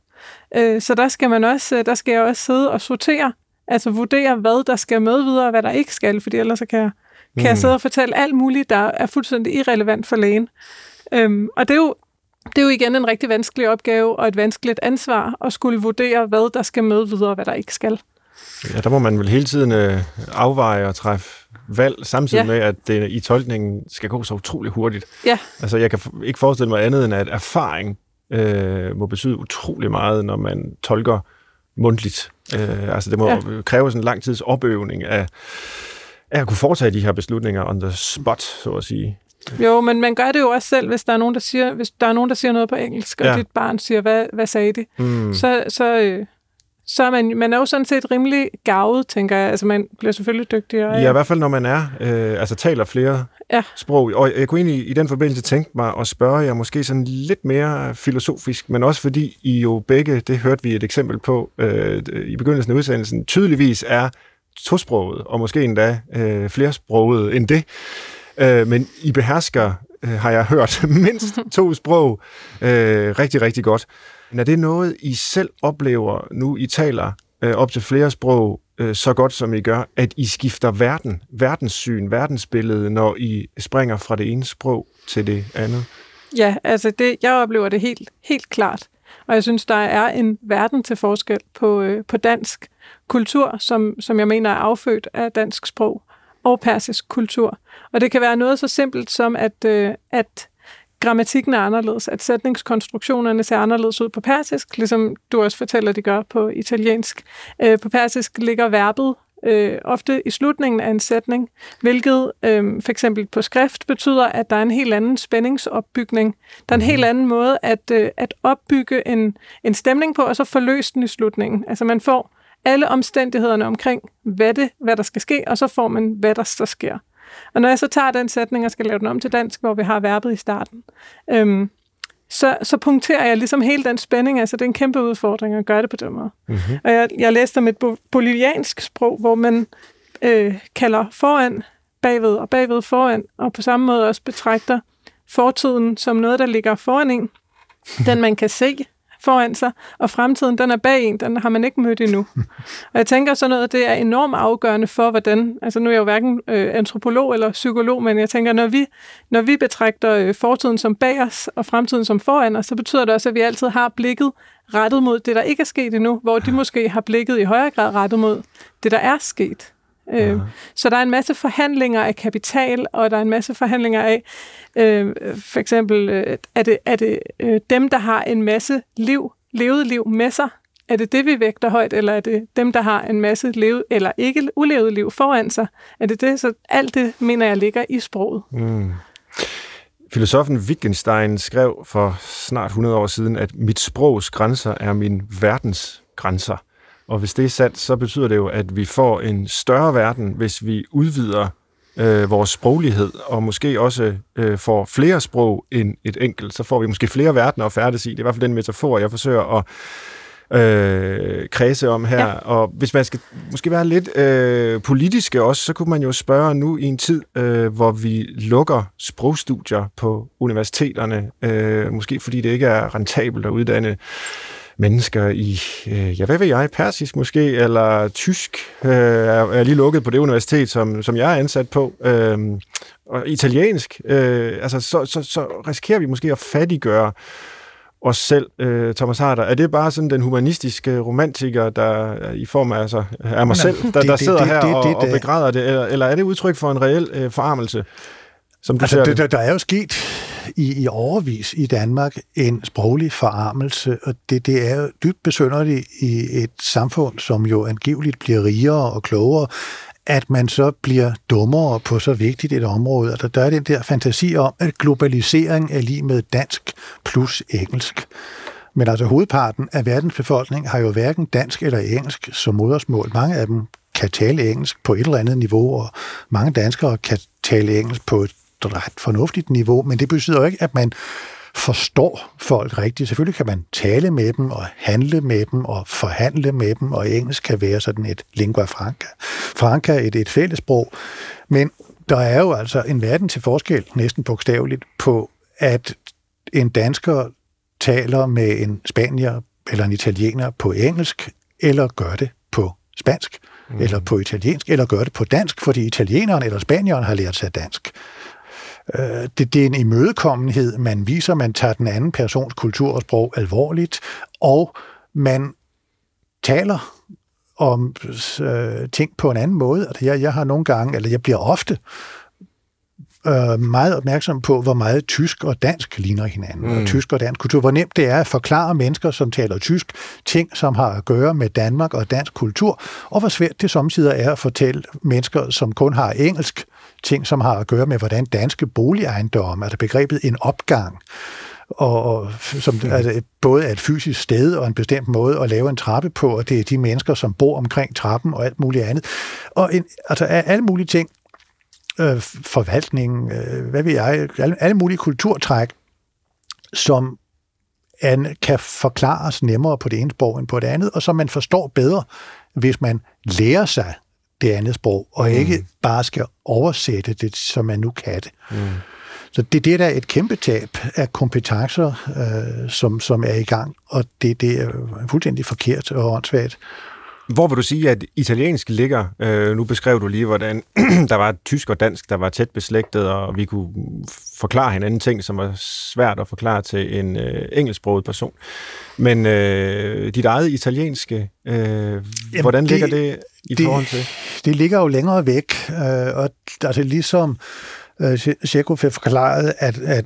Øh, så der skal man også, der skal jeg også sidde og sortere, altså vurdere, hvad der skal med videre, og hvad der ikke skal, fordi ellers så kan jeg, kan mm. jeg sidde og fortælle alt muligt, der er fuldstændig irrelevant for lægen. Øhm, og det er, jo, det er jo igen en rigtig vanskelig opgave og et vanskeligt ansvar at skulle vurdere, hvad der skal med videre, og hvad der ikke skal. Ja, der må man vel hele tiden øh, afveje og træffe valg, samtidig ja. med, at det i tolkningen skal gå så utrolig hurtigt. Ja. Altså, jeg kan ikke forestille mig andet end, at erfaring øh, må betyde utrolig meget, når man tolker mundtligt. Øh, altså det må ja. kræve sådan en lang tids opøvning af, af at kunne foretage de her beslutninger on the spot, så at sige. Jo, men man gør det jo også selv, hvis der er nogen, der siger, hvis der er nogen, der siger noget på engelsk, og ja. dit barn siger, hvad, hvad sagde de? Mm. Så, så, øh, så er man, man er jo sådan set rimelig gavet, tænker jeg. Altså, man bliver selvfølgelig dygtigere. Ja, i hvert fald når man er, øh, altså taler flere ja. sprog. Og jeg kunne egentlig i den forbindelse tænke mig at spørge jer måske sådan lidt mere filosofisk, men også fordi I jo begge, det hørte vi et eksempel på øh, i begyndelsen af udsendelsen, tydeligvis er tosproget, og måske endda øh, flersproget end det. Øh, men I behersker, øh, har jeg hørt, mindst to sprog øh, rigtig, rigtig godt. Men er det noget, I selv oplever, nu I taler øh, op til flere sprog, øh, så godt som I gør, at I skifter verden, verdenssyn, verdensbillede, når I springer fra det ene sprog til det andet? Ja, altså det, jeg oplever det helt, helt klart. Og jeg synes, der er en verden til forskel på, øh, på dansk kultur, som, som jeg mener er affødt af dansk sprog, og persisk kultur. Og det kan være noget så simpelt som, at, øh, at grammatikken er anderledes, at sætningskonstruktionerne ser anderledes ud på persisk, ligesom du også fortæller, de gør på italiensk. Øh, på persisk ligger verbet øh, ofte i slutningen af en sætning, hvilket øh, for eksempel på skrift betyder, at der er en helt anden spændingsopbygning. Der er en helt mhm. anden måde at, øh, at opbygge en, en stemning på, og så forløse den i slutningen. Altså man får alle omstændighederne omkring, hvad, det, hvad der skal ske, og så får man, hvad der så sker. Og når jeg så tager den sætning og skal lave den om til dansk, hvor vi har verbet i starten, øhm, så, så punkterer jeg ligesom hele den spænding. Altså, det er en kæmpe udfordring at gøre det på den måde. Mm-hmm. Og jeg, jeg læste om et boliviansk sprog, hvor man øh, kalder foran bagved og bagved foran, og på samme måde også betragter fortiden som noget, der ligger foran en, den man kan se, foran sig, og fremtiden, den er bag en, den har man ikke mødt endnu. Og jeg tænker sådan noget, det er enormt afgørende for, hvordan, altså nu er jeg jo hverken øh, antropolog eller psykolog, men jeg tænker, når vi, når vi betragter øh, fortiden som bag os, og fremtiden som foran os, så betyder det også, at vi altid har blikket rettet mod det, der ikke er sket endnu, hvor de måske har blikket i højere grad rettet mod det, der er sket. Øh, så der er en masse forhandlinger af kapital, og der er en masse forhandlinger af, øh, for eksempel, øh, er det, er det øh, dem, der har en masse liv, levet liv med sig, er det det, vi vægter højt, eller er det dem, der har en masse levet eller ikke ulevet liv foran sig? Er det det? Så alt det, mener jeg, ligger i sproget. Mm. Filosofen Wittgenstein skrev for snart 100 år siden, at mit sprogs grænser er min verdens grænser. Og hvis det er sandt, så betyder det jo, at vi får en større verden, hvis vi udvider øh, vores sproglighed, og måske også øh, får flere sprog end et enkelt. Så får vi måske flere verdener at færdes i. Det er i hvert fald den metafor, jeg forsøger at øh, kredse om her. Ja. Og hvis man skal måske være lidt øh, politiske også, så kunne man jo spørge nu i en tid, øh, hvor vi lukker sprogstudier på universiteterne, øh, måske fordi det ikke er rentabelt at uddanne mennesker i, øh, ja, hvad ved jeg, persisk måske, eller tysk, øh, er, lige lukket på det universitet, som, som jeg er ansat på, øh, og italiensk, øh, altså så, så, så risikerer vi måske at fattiggøre os selv, øh, Thomas Harder. Er det bare sådan den humanistiske romantiker, der i form af altså, er mig selv, der, der sidder det, det, her det, og, og begræder det, eller, eller er det udtryk for en reel øh, forarmelse? Som du altså, ser det, der, der er jo sket i, i overvis i Danmark en sproglig forarmelse, og det, det er jo dybt besynderligt i et samfund, som jo angiveligt bliver rigere og klogere, at man så bliver dummere på så vigtigt et område. Og der, der er den der fantasi om, at globalisering er lige med dansk plus engelsk. Men altså hovedparten af verdens befolkning har jo hverken dansk eller engelsk som modersmål. Mange af dem kan tale engelsk på et eller andet niveau, og mange danskere kan tale engelsk på et ret fornuftigt niveau, men det betyder jo ikke, at man forstår folk rigtigt. Selvfølgelig kan man tale med dem og handle med dem og forhandle med dem, og engelsk kan være sådan et lingua franca. Franca et, et fællesprog, men der er jo altså en verden til forskel, næsten bogstaveligt, på at en dansker taler med en spanier eller en italiener på engelsk, eller gør det på spansk, mm. eller på italiensk, eller gør det på dansk, fordi italieneren eller spanieren har lært sig dansk. Øh, det, det er en imødekommenhed, man viser, man tager den anden persons kultur og sprog alvorligt, og man taler om øh, ting på en anden måde. Altså, jeg, jeg har nogle gange, eller jeg bliver ofte øh, meget opmærksom på, hvor meget tysk og dansk ligner hinanden. Mm. Og tysk og dansk kultur. Hvor nemt det er at forklare mennesker, som taler tysk, ting, som har at gøre med Danmark og dansk kultur, og hvor svært det samtidig er at fortælle mennesker, som kun har engelsk, ting, som har at gøre med, hvordan danske boligejendomme, altså begrebet en opgang, og, og som mm. altså, både er et fysisk sted og en bestemt måde at lave en trappe på, og det er de mennesker, som bor omkring trappen og alt muligt andet. Og en, altså alle mulige ting, øh, forvaltning, øh, hvad ved jeg, alle, alle mulige kulturtræk, som an, kan forklares nemmere på det ene sprog end på det andet, og som man forstår bedre, hvis man lærer sig det andet sprog, og mm. ikke bare skal oversætte det, som man nu kan det. Mm. Så det, det er da et kæmpe tab af kompetencer, øh, som, som er i gang, og det, det er fuldstændig forkert og åndssvagt. Hvor vil du sige, at italiensk ligger? Øh, nu beskrev du lige, hvordan der var tysk og dansk, der var tæt beslægtet, og vi kunne forklare hinanden ting, som var svært at forklare til en øh, engelsksproget person. Men øh, dit eget italienske, øh, Jamen, hvordan ligger det, i det, forhold til? Det ligger jo længere væk, øh, og altså ligesom øh, Chekhov forklarede, at, at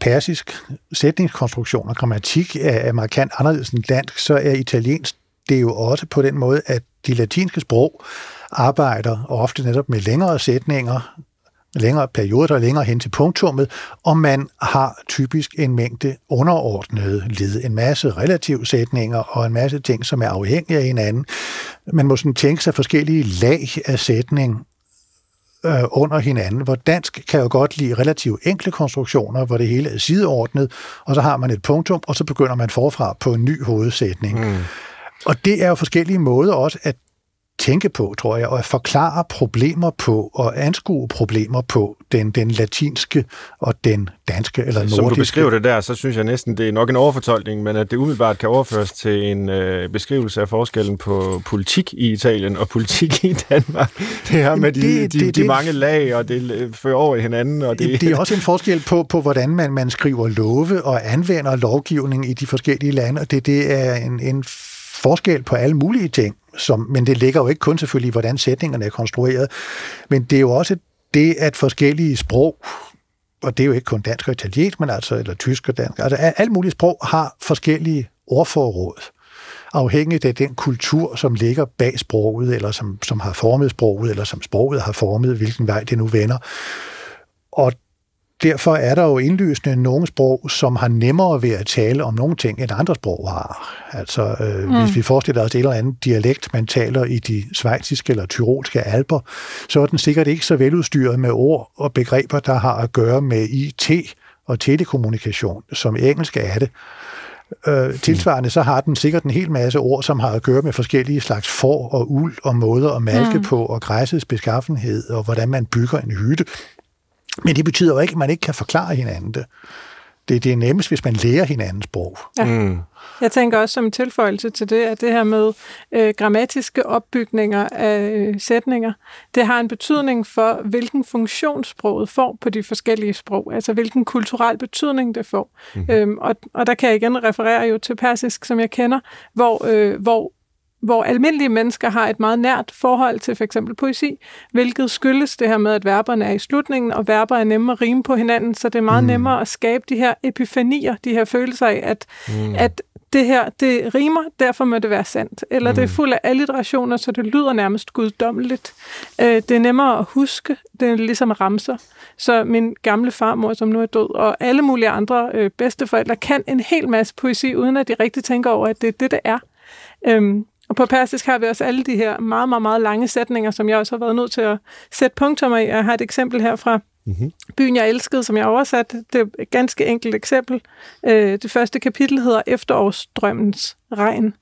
persisk sætningskonstruktion og grammatik er, er markant anderledes end dansk, så er italiensk det er jo også på den måde, at de latinske sprog arbejder ofte netop med længere sætninger, længere perioder, længere hen til punktummet, og man har typisk en mængde underordnede led, en masse relativ sætninger og en masse ting, som er afhængige af hinanden. Man må sådan tænke sig forskellige lag af sætning øh, under hinanden, hvor dansk kan jo godt lide relativt enkle konstruktioner, hvor det hele er sideordnet, og så har man et punktum, og så begynder man forfra på en ny hovedsætning. Mm. Og det er jo forskellige måder også at tænke på, tror jeg, og at forklare problemer på og anskue problemer på den, den latinske og den danske eller nordiske. Som du beskriver det der, så synes jeg næsten, det er nok en overfortolkning, men at det umiddelbart kan overføres til en øh, beskrivelse af forskellen på politik i Italien og politik i Danmark. Det her med de, det, de, det, de, mange lag, og det fører over i hinanden. Og det... det er også en forskel på, på hvordan man, man skriver love og anvender lovgivning i de forskellige lande, og det, det er en, en forskel på alle mulige ting, som, men det ligger jo ikke kun selvfølgelig i, hvordan sætningerne er konstrueret, men det er jo også det, at forskellige sprog, og det er jo ikke kun dansk og italiensk, men altså, eller tysk og dansk, altså alle mulige sprog har forskellige ordforråd, afhængigt af den kultur, som ligger bag sproget, eller som, som har formet sproget, eller som sproget har formet, hvilken vej det nu vender. Og derfor er der jo indlysende nogle sprog, som har nemmere ved at tale om nogle ting, end andre sprog har. Altså, øh, mm. hvis vi forestiller os et eller andet dialekt, man taler i de svejtiske eller tyrolske alper, så er den sikkert ikke så veludstyret med ord og begreber, der har at gøre med IT og telekommunikation, som engelsk er det. Øh, tilsvarende så har den sikkert en hel masse ord, som har at gøre med forskellige slags får og uld og måder at malke mm. på, og græssets beskaffenhed, og hvordan man bygger en hytte. Men det betyder jo ikke, at man ikke kan forklare hinanden det. det, det er nemmest, hvis man lærer hinandens sprog. Ja. Mm. Jeg tænker også som en tilføjelse til det, at det her med øh, grammatiske opbygninger af øh, sætninger, det har en betydning for, hvilken funktion sproget får på de forskellige sprog, altså hvilken kulturel betydning det får. Mm. Øhm, og, og der kan jeg igen referere jo til persisk, som jeg kender, hvor, øh, hvor hvor almindelige mennesker har et meget nært forhold til for eksempel poesi, hvilket skyldes det her med, at verberne er i slutningen, og verber er nemme at rime på hinanden, så det er meget mm. nemmere at skabe de her epifanier, de her følelser af, at, mm. at det her, det rimer, derfor må det være sandt. Eller mm. det er mm. fuld af alliterationer, så det lyder nærmest guddommeligt. Øh, det er nemmere at huske, det er ligesom ramser. Så min gamle farmor, som nu er død, og alle mulige andre øh, bedsteforældre, kan en hel masse poesi, uden at de rigtig tænker over, at det er det, det er. Øhm, og på persisk har vi også alle de her meget, meget, meget lange sætninger, som jeg også har været nødt til at sætte punktummer i. Jeg har et eksempel her fra mm-hmm. Byen, jeg elskede, som jeg oversat. Det er et ganske enkelt eksempel. Øh, det første kapitel hedder Efterårsstrømmens regn.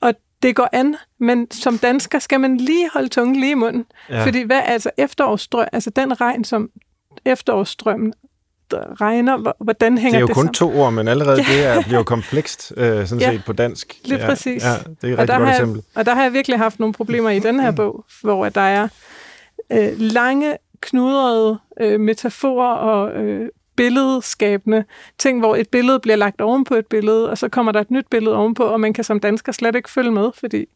Og det går an, men som dansker skal man lige holde tungen lige i munden. Ja. Fordi hvad altså efterårsstrøm, altså den regn, som efterårsstrømmen regner, hvordan hænger det Det er jo kun to ord, men allerede ja. det er, bliver komplekst, øh, sådan ja. set på dansk. Lige ja, præcis. Ja, det er et rigtig godt eksempel. Jeg, og der har jeg virkelig haft nogle problemer i den her bog, hvor der er øh, lange, knudrede øh, metaforer og øh, billedskabende ting, hvor et billede bliver lagt oven på et billede, og så kommer der et nyt billede ovenpå, og man kan som dansker slet ikke følge med, fordi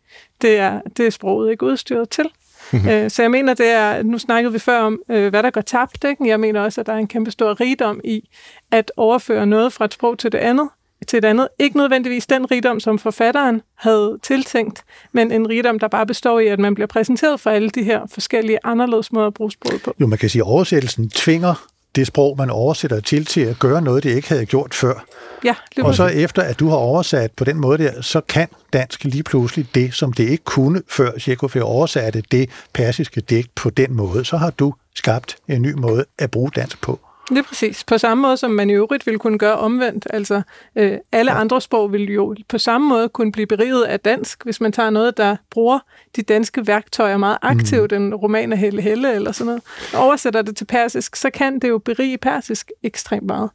det er, det er sproget ikke udstyret til. Øh, så jeg mener, det er, nu snakkede vi før om, øh, hvad der går tabt. Ikke? Jeg mener også, at der er en kæmpe stor rigdom i at overføre noget fra et sprog til det andet, til et andet. Ikke nødvendigvis den rigdom, som forfatteren havde tiltænkt, men en rigdom, der bare består i, at man bliver præsenteret for alle de her forskellige anderledes måder at bruge sproget på. Jo, man kan sige, at oversættelsen tvinger det sprog, man oversætter til, til at gøre noget, det ikke havde gjort før. Ja, og så efter, at du har oversat på den måde der, så kan dansk lige pludselig det, som det ikke kunne, før Tjekov oversatte det persiske digt på den måde. Så har du skabt en ny måde at bruge dansk på. Det er præcis. På samme måde, som man i øvrigt ville kunne gøre omvendt. Altså, øh, alle andre sprog ville jo på samme måde kunne blive beriget af dansk, hvis man tager noget, der bruger de danske værktøjer meget aktivt, mm. en roman af Helle Helle eller sådan noget, og oversætter det til persisk, så kan det jo berige persisk ekstremt meget.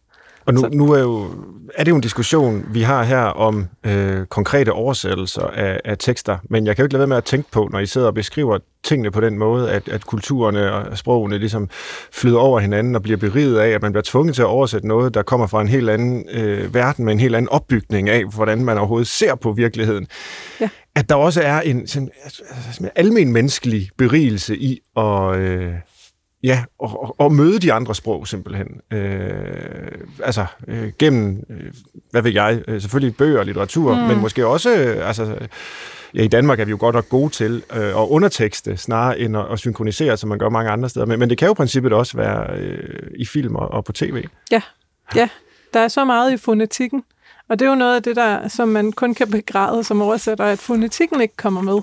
Og nu, nu er, jo, er det jo en diskussion, vi har her om øh, konkrete oversættelser af, af tekster, men jeg kan jo ikke lade være med at tænke på, når I sidder og beskriver tingene på den måde, at, at kulturerne og sprogene ligesom flyder over hinanden og bliver beriget af, at man bliver tvunget til at oversætte noget, der kommer fra en helt anden øh, verden med en helt anden opbygning af, hvordan man overhovedet ser på virkeligheden. Ja. At der også er en sådan, altså, almen menneskelig berigelse i at... Øh, Ja, og, og, og møde de andre sprog simpelthen. Øh, altså øh, gennem, øh, hvad ved jeg, øh, selvfølgelig bøger og litteratur, mm. men måske også, øh, altså, ja, i Danmark er vi jo godt og gode til øh, at undertekste, snarere end at, at synkronisere, som man gør mange andre steder. Men, men det kan jo i princippet også være øh, i film og, og på tv. Ja, ja, der er så meget i fonetikken. Og det er jo noget af det, der, som man kun kan begræde som oversætter, at fonetikken ikke kommer med.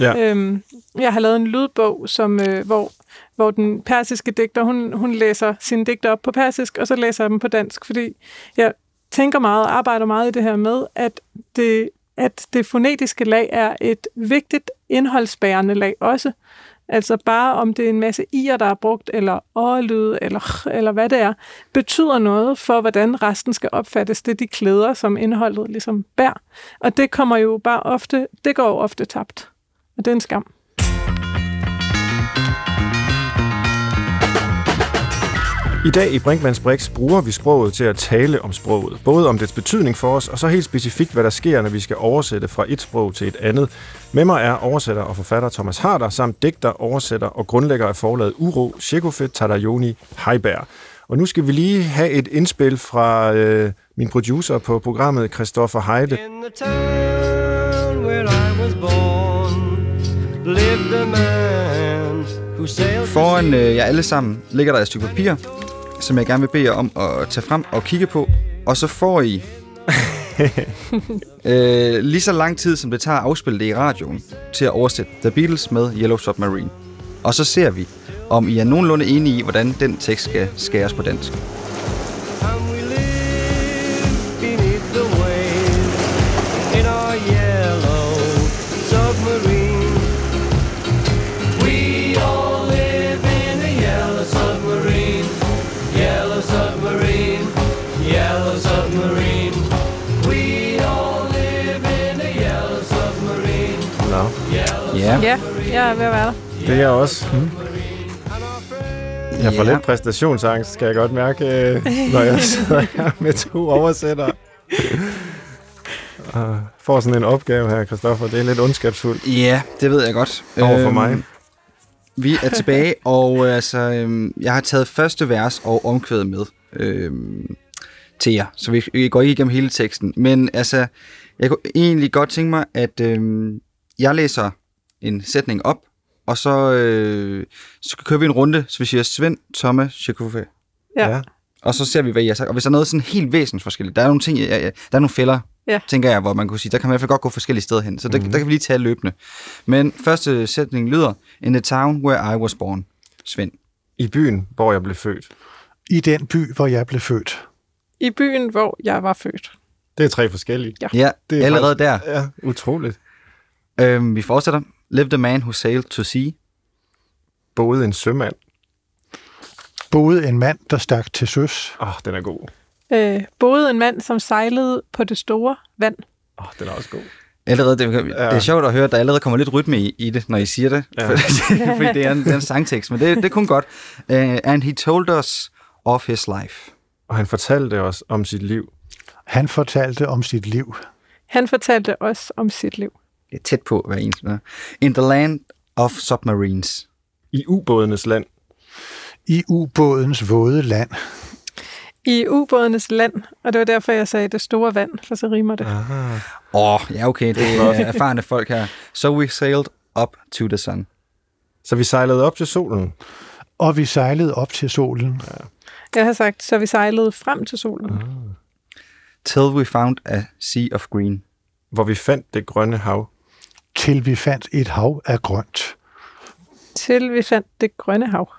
Ja. Øhm, jeg har lavet en lydbog, som, øh, hvor hvor den persiske digter, hun, hun læser sine digter op på persisk, og så læser jeg dem på dansk, fordi jeg tænker meget og arbejder meget i det her med, at det, at det fonetiske lag er et vigtigt indholdsbærende lag også. Altså bare om det er en masse i'er, der er brugt, eller årlyde, eller, eller hvad det er, betyder noget for, hvordan resten skal opfattes. Det er de klæder, som indholdet ligesom bærer. Og det kommer jo bare ofte, det går jo ofte tabt. Og det er en skam. I dag i Brinkmanns Brix bruger vi sproget til at tale om sproget. Både om dets betydning for os, og så helt specifikt, hvad der sker, når vi skal oversætte fra et sprog til et andet. Med mig er oversætter og forfatter Thomas Harder, samt digter, oversætter og grundlægger af forlaget Uro, Shekofet Tadayoni Heiberg. Og nu skal vi lige have et indspil fra øh, min producer på programmet, Christoffer Heide. In the town where I was born, lived a man Foran øh, jer alle sammen ligger der et stykke papir, som jeg gerne vil bede jer om at tage frem og kigge på. Og så får I øh, lige så lang tid, som det tager at afspille det i radioen, til at oversætte The Beatles med Yellow Submarine. Og så ser vi, om I er nogenlunde enige i, hvordan den tekst skal skæres på dansk. Ja. Ja, jeg er ved at være der. Det er jeg også. Hmm. Jeg får Ja. lidt præstationsangst, skal jeg godt mærke, øh, når jeg sidder her med to oversættere. Og får sådan en opgave her, Christoffer. Det er lidt ondskabsfuldt Ja, det ved jeg godt. over for Øhm, mig. Vi er tilbage, og øh, altså, øhm, jeg har taget første vers og omkvædet med øhm, til jer, så vi, vi går ikke igennem hele teksten. Men altså, jeg kunne egentlig godt tænke mig, at øhm, jeg læser en sætning op, og så, øh, så kører vi en runde, så vi siger Svend, Thomas, Chekove. Ja. Og så ser vi, hvad I har sagt. Og hvis der er noget sådan helt væsensforskelligt, der er nogle ting, jeg, jeg, der er nogle fælder, Ja. tænker jeg, hvor man kunne sige, der kan man i hvert fald godt gå forskellige steder hen. Så der, Mhm. der kan vi lige tage løbende. Men første sætning lyder, In the town where I was born. Svend. I byen, hvor jeg blev født. I den by, hvor jeg blev født. I byen, hvor jeg var født. Det er tre forskellige. Ja. Ja, Det er allerede der. Ja, utroligt. Øhm, vi fortsætter. Live the man who sailed to sea. Både en sømand. Boede en mand, der stak til søs. Åh, oh, den er god. Øh, boede en mand, som sejlede på det store vand. Åh, oh, den er også god. Allerede, det, det er sjovt at høre, at der allerede kommer lidt rytme i, i det, når I siger det. Ja. Fordi det er en, det er en sangtekst, men det, det er kun godt. Uh, and he told us of his life. Og han fortalte os om sit liv. Han fortalte om sit liv. Han fortalte os om sit liv. Det er tæt på hver eneste. der. In the land of submarines. I ubådenes land. I ubådens våde land. I ubådenes land, og det var derfor, jeg sagde det store vand, for så rimer det. Åh, oh, ja okay, det er erfarne folk her. So we sailed up to the sun. Så vi sejlede op til solen. Og vi sejlede op til solen. Jeg har sagt, så vi sejlede frem til solen. Till we found a sea of green. hvor vi fandt det grønne hav. Til vi fandt et hav af grønt. Til vi fandt det grønne hav.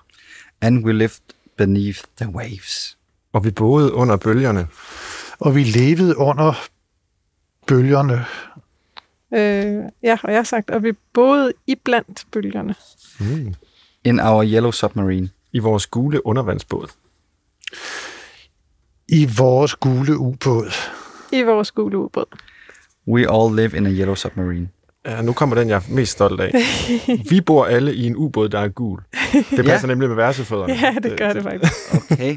And we lived beneath the waves. Og vi boede under bølgerne. Og vi levede under bølgerne. Øh, ja, og jeg har sagt, at vi boede i blandt bølgerne. Mm. In our yellow submarine. I vores gule undervandsbåd. I vores gule ubåd. I vores gule ubåd. We all live in a yellow submarine. Ja, nu kommer den, jeg er mest stolt af. Vi bor alle i en ubåd, der er gul. Det passer nemlig med versefødderne. Ja, det gør det faktisk. Okay.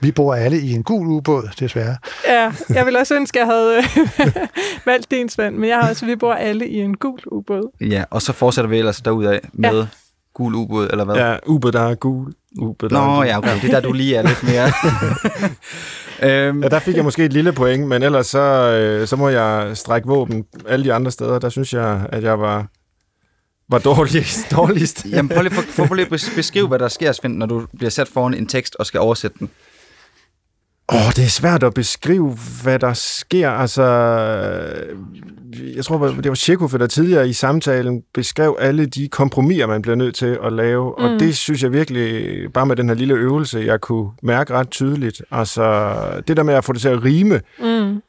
Vi bor alle i en gul ubåd, desværre. Ja, jeg ville også ønske, at jeg havde valgt din svand, men jeg har også, vi bor alle i en gul ubåd. Ja, og så fortsætter vi ellers derudad med ja. gul ubåd, eller hvad? Ja, ubåd, der er gul. Ubåd, der er Nå, gul. ja, okay. Det er der, du lige er lidt mere. øhm, Ja, der fik jeg måske et lille point, men ellers så, øh, så må jeg strække våben alle de andre steder. Der synes jeg, at jeg var, var dårligst. dårligst. jamen, prøv lige, for, for, prøv lige at bes- beskrive, hvad der sker, Svend, når du bliver sat foran en tekst og skal oversætte den. Åh, oh, det er svært at beskrive, hvad der sker. Altså, jeg tror, det var Tjekov, der tidligere i samtalen beskrev alle de kompromiser, man bliver nødt til at lave. Mm. Og det synes jeg virkelig, bare med den her lille øvelse, jeg kunne mærke ret tydeligt. Altså, det der med at få det til at rime, Mm.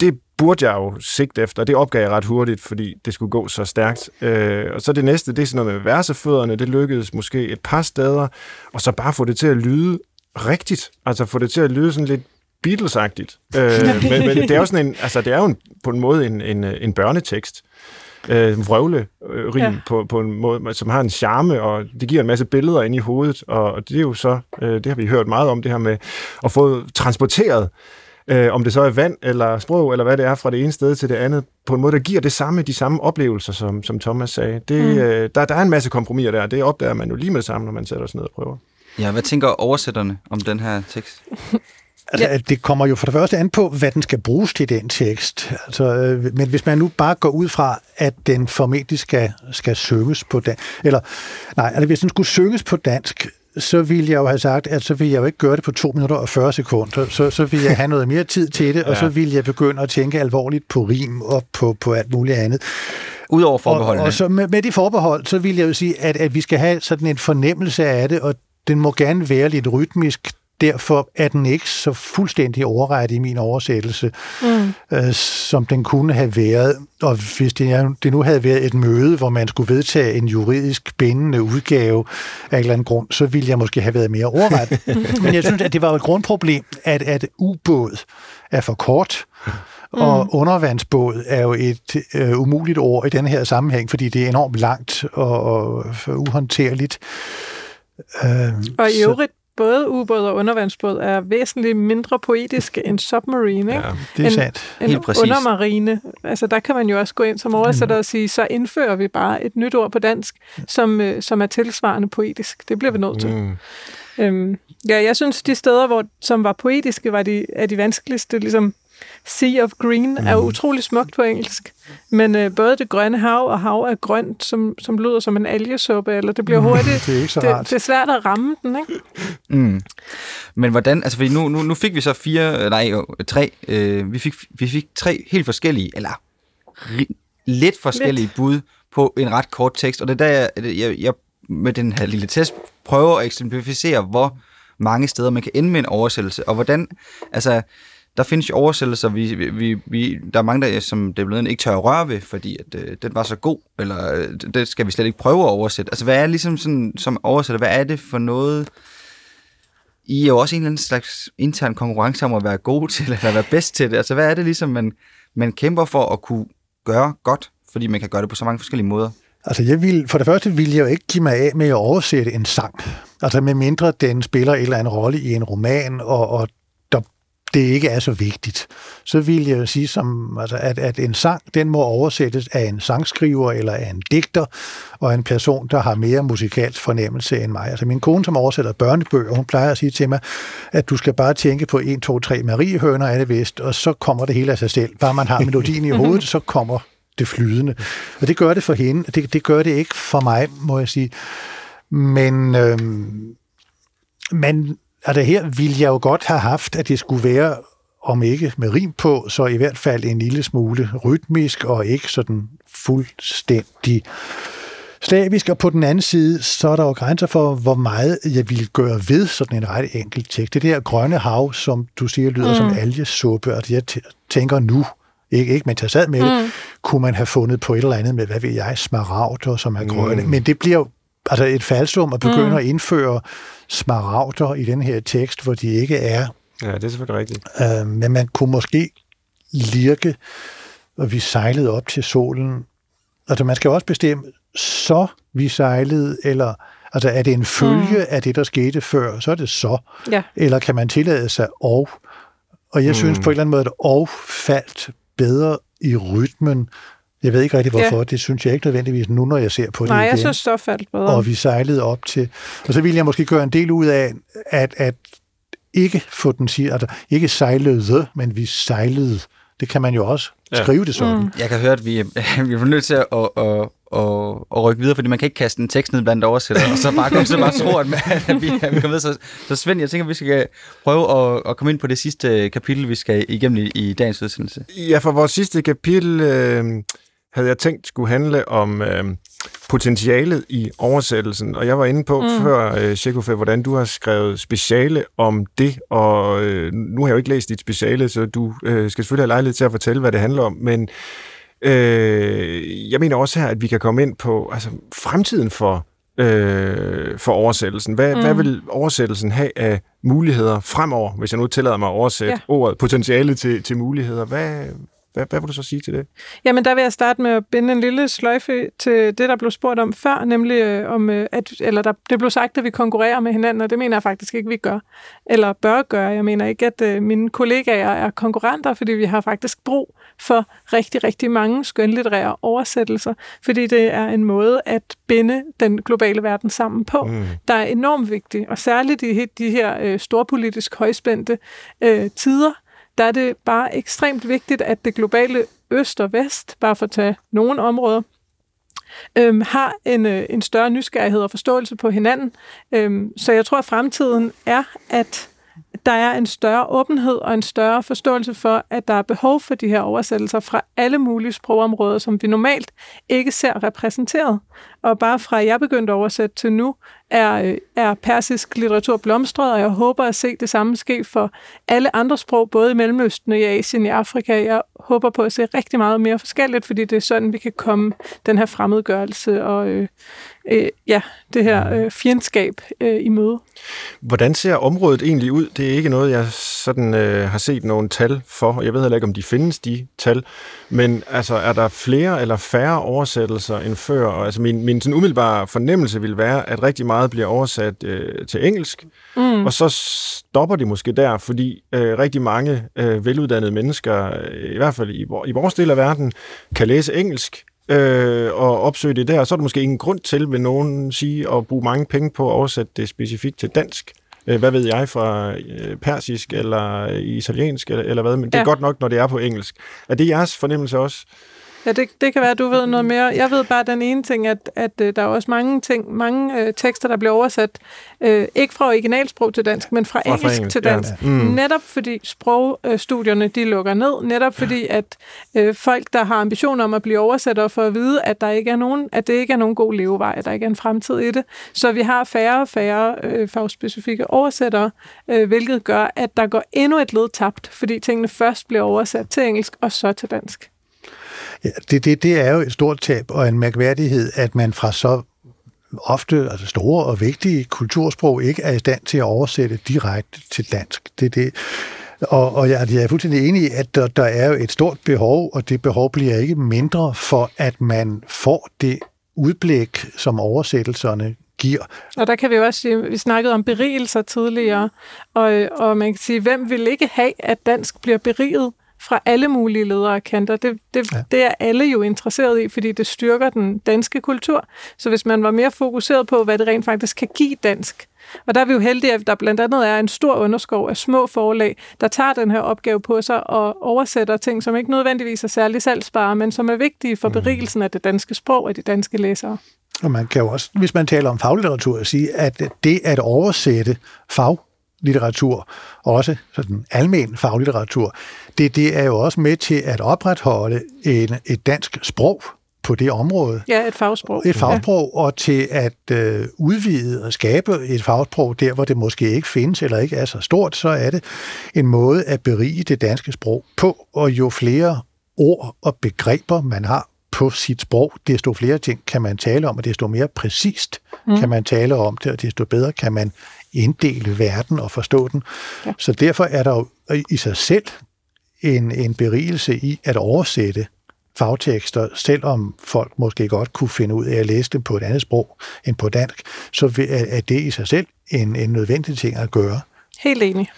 det burde jeg jo sigte efter. Det opgav jeg ret hurtigt, fordi det skulle gå så stærkt. Øh, og så det næste, det er sådan noget med versefødderne. Det lykkedes måske et par steder. Og så bare få det til at lyde rigtigt. Altså få det til at lyde sådan lidt Beatles-agtigt. Øh, men, men det er jo sådan en, altså det er jo en, på en måde en, en, en børnetekst. Øh, vrøvle øh, rim ja. Ja. på, på en måde, som har en charme, og det giver en masse billeder ind i hovedet, og, og det er jo så, øh, det har vi hørt meget om, det her med at få transporteret øh, om det så er vand eller sprog, eller hvad det er, fra det ene sted til det andet, på en måde, der giver det samme, de samme oplevelser, som, som Thomas sagde. Det, mm. øh, der, der er en masse kompromiser der, det opdager man jo lige med det samme, når man sætter sig ned og prøver. Ja, hvad tænker oversætterne om den her tekst? Altså, ja. Det kommer jo for det første an på, hvad den skal bruges til, den tekst. Altså, øh, men hvis man nu bare går ud fra, at den formentlig skal, skal synges på dansk, eller nej, altså, hvis den skulle synges på dansk, så ville jeg jo have sagt, at så ville jeg jo ikke gøre det på 2 minutter og 40 sekunder. Så, så ville jeg have noget mere tid til det, ja. og så ville jeg begynde at tænke alvorligt på rim og på, på alt muligt andet. Udover Og, forbeholdene. og så med, med de forbehold, så vil jeg jo sige, at, at vi skal have sådan en fornemmelse af det, og den må gerne være lidt rytmisk. derfor er den ikke så fuldstændig overrettet i min oversættelse, mm. øh, som den kunne have været. Og hvis det, det nu havde været et møde, hvor man skulle vedtage en juridisk bindende udgave af en eller anden grund, så ville jeg måske have været mere overrettet. Men jeg synes, at det var et grundproblem, at, at ubåd er for kort, og mm. undervandsbåd er jo et øh, umuligt ord i den her sammenhæng, fordi det er enormt langt og, og uhåndterligt. Øh, og i øvrigt, både ubåd og undervandsbåd er væsentligt mindre poetiske end submarine. Ikke? Ja, det er sandt. En, Helt præcis. undermarine. Altså der kan man jo også gå ind som oversætter og sige, så indfører vi bare et nyt ord på dansk, som, øh, som er tilsvarende poetisk. Det bliver vi nødt til. Mm. Øhm, ja, jeg synes, de steder, hvor, som var poetiske, var de, er de vanskeligste. Ligesom Sea of Green mm. er utrolig smukt på engelsk, men øh, både det grønne hav og hav er grønt, som, som lyder som en algesuppe, eller det bliver hurtigt. det er ikke så rart. Det, det er svært at ramme den, ikke? Mm. Men hvordan, altså fordi nu, nu, nu fik vi så fire, nej, tre, øh, vi, fik, vi fik tre helt forskellige, eller lidt forskellige lidt. bud på en ret kort tekst, og det er der, jeg, jeg, jeg med den her lille test prøver at eksemplificere, hvor mange steder man kan ende med en oversættelse, og hvordan, altså, der findes jo oversættelser, vi, vi, vi, der er mange, der, som det er blevet ikke tør at røre ved, fordi at, øh, den var så god, eller øh, det skal vi slet ikke prøve at oversætte. Altså, hvad er ligesom sådan, som oversætter, hvad er det for noget, I er jo også en eller anden slags intern konkurrence om at være god til, eller være bedst til det. Altså, hvad er det ligesom, man, man kæmper for at kunne gøre godt, fordi man kan gøre det på så mange forskellige måder? Altså, jeg vil, for det første vil jeg jo ikke give mig af med at oversætte en sang. Altså, med mindre den spiller en eller anden rolle i en roman, og, og det ikke er så vigtigt, så vil jeg sige, som, altså, at, at en sang, den må oversættes af en sangskriver eller af en digter, og en person, der har mere musikalsk fornemmelse end mig. Altså min kone, som oversætter børnebøger, hun plejer at sige til mig, at du skal bare tænke på 1, 2, 3 Mariehøner er det vist, og så kommer det hele af sig selv. Bare man har melodien i hovedet, så kommer det flydende. Og det gør det for hende, det, det gør det ikke for mig, må jeg sige. Men, øhm, men altså her ville jeg jo godt have haft, at det skulle være, om ikke med rim på, så i hvert fald en lille smule rytmisk og ikke sådan fuldstændig slavisk, og på den anden side, så er der jo grænser for, hvor meget jeg ville gøre ved sådan en ret enkelt tekst. Det der grønne hav, som du siger, lyder mm. som algesuppe, og jeg tænker nu, ikke, ikke men jeg sad med mm. det, kunne man have fundet på et eller andet med, hvad ved jeg, smaragder, som er grønne. Mm. Men det bliver jo altså et falsum at begynde mm. at indføre smaragder i den her tekst, hvor de ikke er. Ja, det er selvfølgelig rigtigt. Øh, men man kunne måske lirke, og vi sejlede op til solen. Altså man skal også bestemme, så vi sejlede, eller altså er det en følge mm. af det, der skete før, så er det så. Ja. Eller kan man tillade sig og? Og jeg mm. synes på en eller anden måde, at og faldt bedre i rytmen, jeg ved ikke rigtig hvorfor. Ja. Det synes jeg ikke nødvendigvis nu, når jeg ser på det Nej, igen. jeg synes så faldt bedre. Og vi sejlede op til... Og så ville jeg måske gøre en del ud af, at, at ikke få den sige, altså ikke sejlede, men vi sejlede. Det kan man jo også ja. skrive det sådan. Mm. Jeg kan høre, at vi, vi er nødt til at, at, at, at, at rykke videre, fordi man kan ikke kaste en tekst ned blandt oversætter, og så bare komme så bare tro, at, vi, at vi kommer videre. Så, så Svend, jeg tænker, at vi skal prøve at, at komme ind på det sidste kapitel, vi skal igennem i, i dagens udsendelse. Ja, for vores sidste kapitel øh, havde jeg tænkt skulle handle om... Øh, potentialet i oversættelsen, og jeg var inde på mm. før, øh, Shekofe, hvordan du har skrevet speciale om det, og øh, nu har jeg jo ikke læst dit speciale, så du øh, skal selvfølgelig have lejlighed til at fortælle, hvad det handler om, men øh, jeg mener også her, at vi kan komme ind på altså, fremtiden for, øh, for oversættelsen. Hvad, mm. hvad vil oversættelsen have af muligheder fremover, hvis jeg nu tillader mig at oversætte ja. ordet potentiale til, til muligheder? Hvad, hvad, hvad vil du så sige til det? Jamen, der vil jeg starte med at binde en lille sløjfe til det, der blev spurgt om før, nemlig øh, om, øh, at, eller der, det blev sagt, at vi konkurrerer med hinanden, og det mener jeg faktisk ikke, vi gør, eller bør gøre. Jeg mener ikke, at øh, mine kollegaer er konkurrenter, fordi vi har faktisk brug for rigtig, rigtig mange skønlitterære oversættelser, fordi det er en måde at binde den globale verden sammen på, mm. der er enormt vigtig, og særligt i de her øh, storpolitisk højspændte øh, tider, der er det bare ekstremt vigtigt, at det globale øst og vest, bare for at tage nogle områder, øhm, har en, øh, en større nysgerrighed og forståelse på hinanden. Øhm, så jeg tror, at fremtiden er, at der er en større åbenhed og en større forståelse for, at der er behov for de her oversættelser fra alle mulige sprogområder, som vi normalt ikke ser repræsenteret. Og bare fra jeg begyndte at oversætte til nu, er, øh, er persisk litteratur blomstret, og jeg håber at se det samme ske for alle andre sprog, både i Mellemøsten og i Asien, i Afrika. Jeg håber på at se rigtig meget mere forskelligt, fordi det er sådan, vi kan komme den her fremmedgørelse og øh, øh, ja, det her øh, fjendskab øh, i møde. Hvordan ser området egentlig ud? Det er ikke noget, jeg sådan øh, har set nogle tal for. Jeg ved heller ikke, om de findes, de tal. Men altså, er der flere eller færre oversættelser end før? Og, altså, min, min sådan umiddelbare fornemmelse vil være, at rigtig meget bliver oversat øh, til engelsk. Mm. Og så stopper de måske der, fordi øh, rigtig mange øh, veluddannede mennesker, øh, i hvert fald i, i vores del af verden, kan læse engelsk, øh, og opsøge det der, så er der måske ingen grund til, vil nogen sige, at bruge mange penge på at oversætte det specifikt til dansk. Øh, hvad ved jeg fra øh, persisk eller italiensk eller, eller hvad, men det er ja. godt nok, når det er på engelsk. Er det jeres fornemmelse også? Ja, det, det kan være, at du ved noget mere. Jeg ved bare den ene ting, at, at øh, der er også mange ting, mange øh, tekster, der bliver oversat, øh, ikke fra originalsprog til dansk, men fra, fra engelsk, engelsk til dansk. Ja, ja. Mm. Netop fordi sprogstudierne, de lukker ned. Netop fordi, at øh, folk, der har ambitioner om at blive oversættere, får at vide, at, der ikke er nogen, at det ikke er nogen god levevej, at der ikke er en fremtid i det. Så vi har færre og færre øh, fagspecifikke oversættere, øh, hvilket gør, at der går endnu et led tabt, fordi tingene først bliver oversat til engelsk og så til dansk. Ja, det, det, det er jo et stort tab og en mærkværdighed, at man fra så ofte altså store og vigtige kultursprog ikke er i stand til at oversætte direkte til dansk. Det, det, og, og jeg, jeg er fuldstændig enig i, at der, der er jo et stort behov, og det behov bliver ikke mindre for, at man får det udblik, som oversættelserne giver. Og der kan vi jo også sige, vi snakkede om berigelser tidligere, og, og man kan sige, hvem vil ikke have, at dansk bliver beriget fra alle mulige ledere og kanter. Det, det, ja. det er alle jo interesseret i, fordi det styrker den danske kultur. Så hvis man var mere fokuseret på, hvad det rent faktisk kan give dansk, og der er vi jo heldige, at der blandt andet er en stor underskov af små forlag, der tager den her opgave på sig og oversætter ting, som ikke nødvendigvis er særlig salgsbare, men som er vigtige for mm. berigelsen af det danske sprog og de danske læsere. Og man kan jo også, hvis man taler om faglitteratur, sige, at det at oversætte fag litteratur, også sådan almen faglitteratur, det, det er jo også med til at opretholde en, et dansk sprog på det område. Ja, et fagsprog. Et fagsprog, ja. og til at øh, udvide og skabe et fagsprog der, hvor det måske ikke findes eller ikke er så stort, så er det en måde at berige det danske sprog på, og jo flere ord og begreber man har på sit sprog, desto flere ting kan man tale om, og desto mere præcist mm. kan man tale om det, og desto bedre kan man inddele verden og forstå den. Ja. Så derfor er der jo i sig selv en, en berigelse i at oversætte fagtekster, selvom folk måske godt kunne finde ud af at læse dem på et andet sprog end på dansk, så er det i sig selv en, en nødvendig ting at gøre. Helt enig.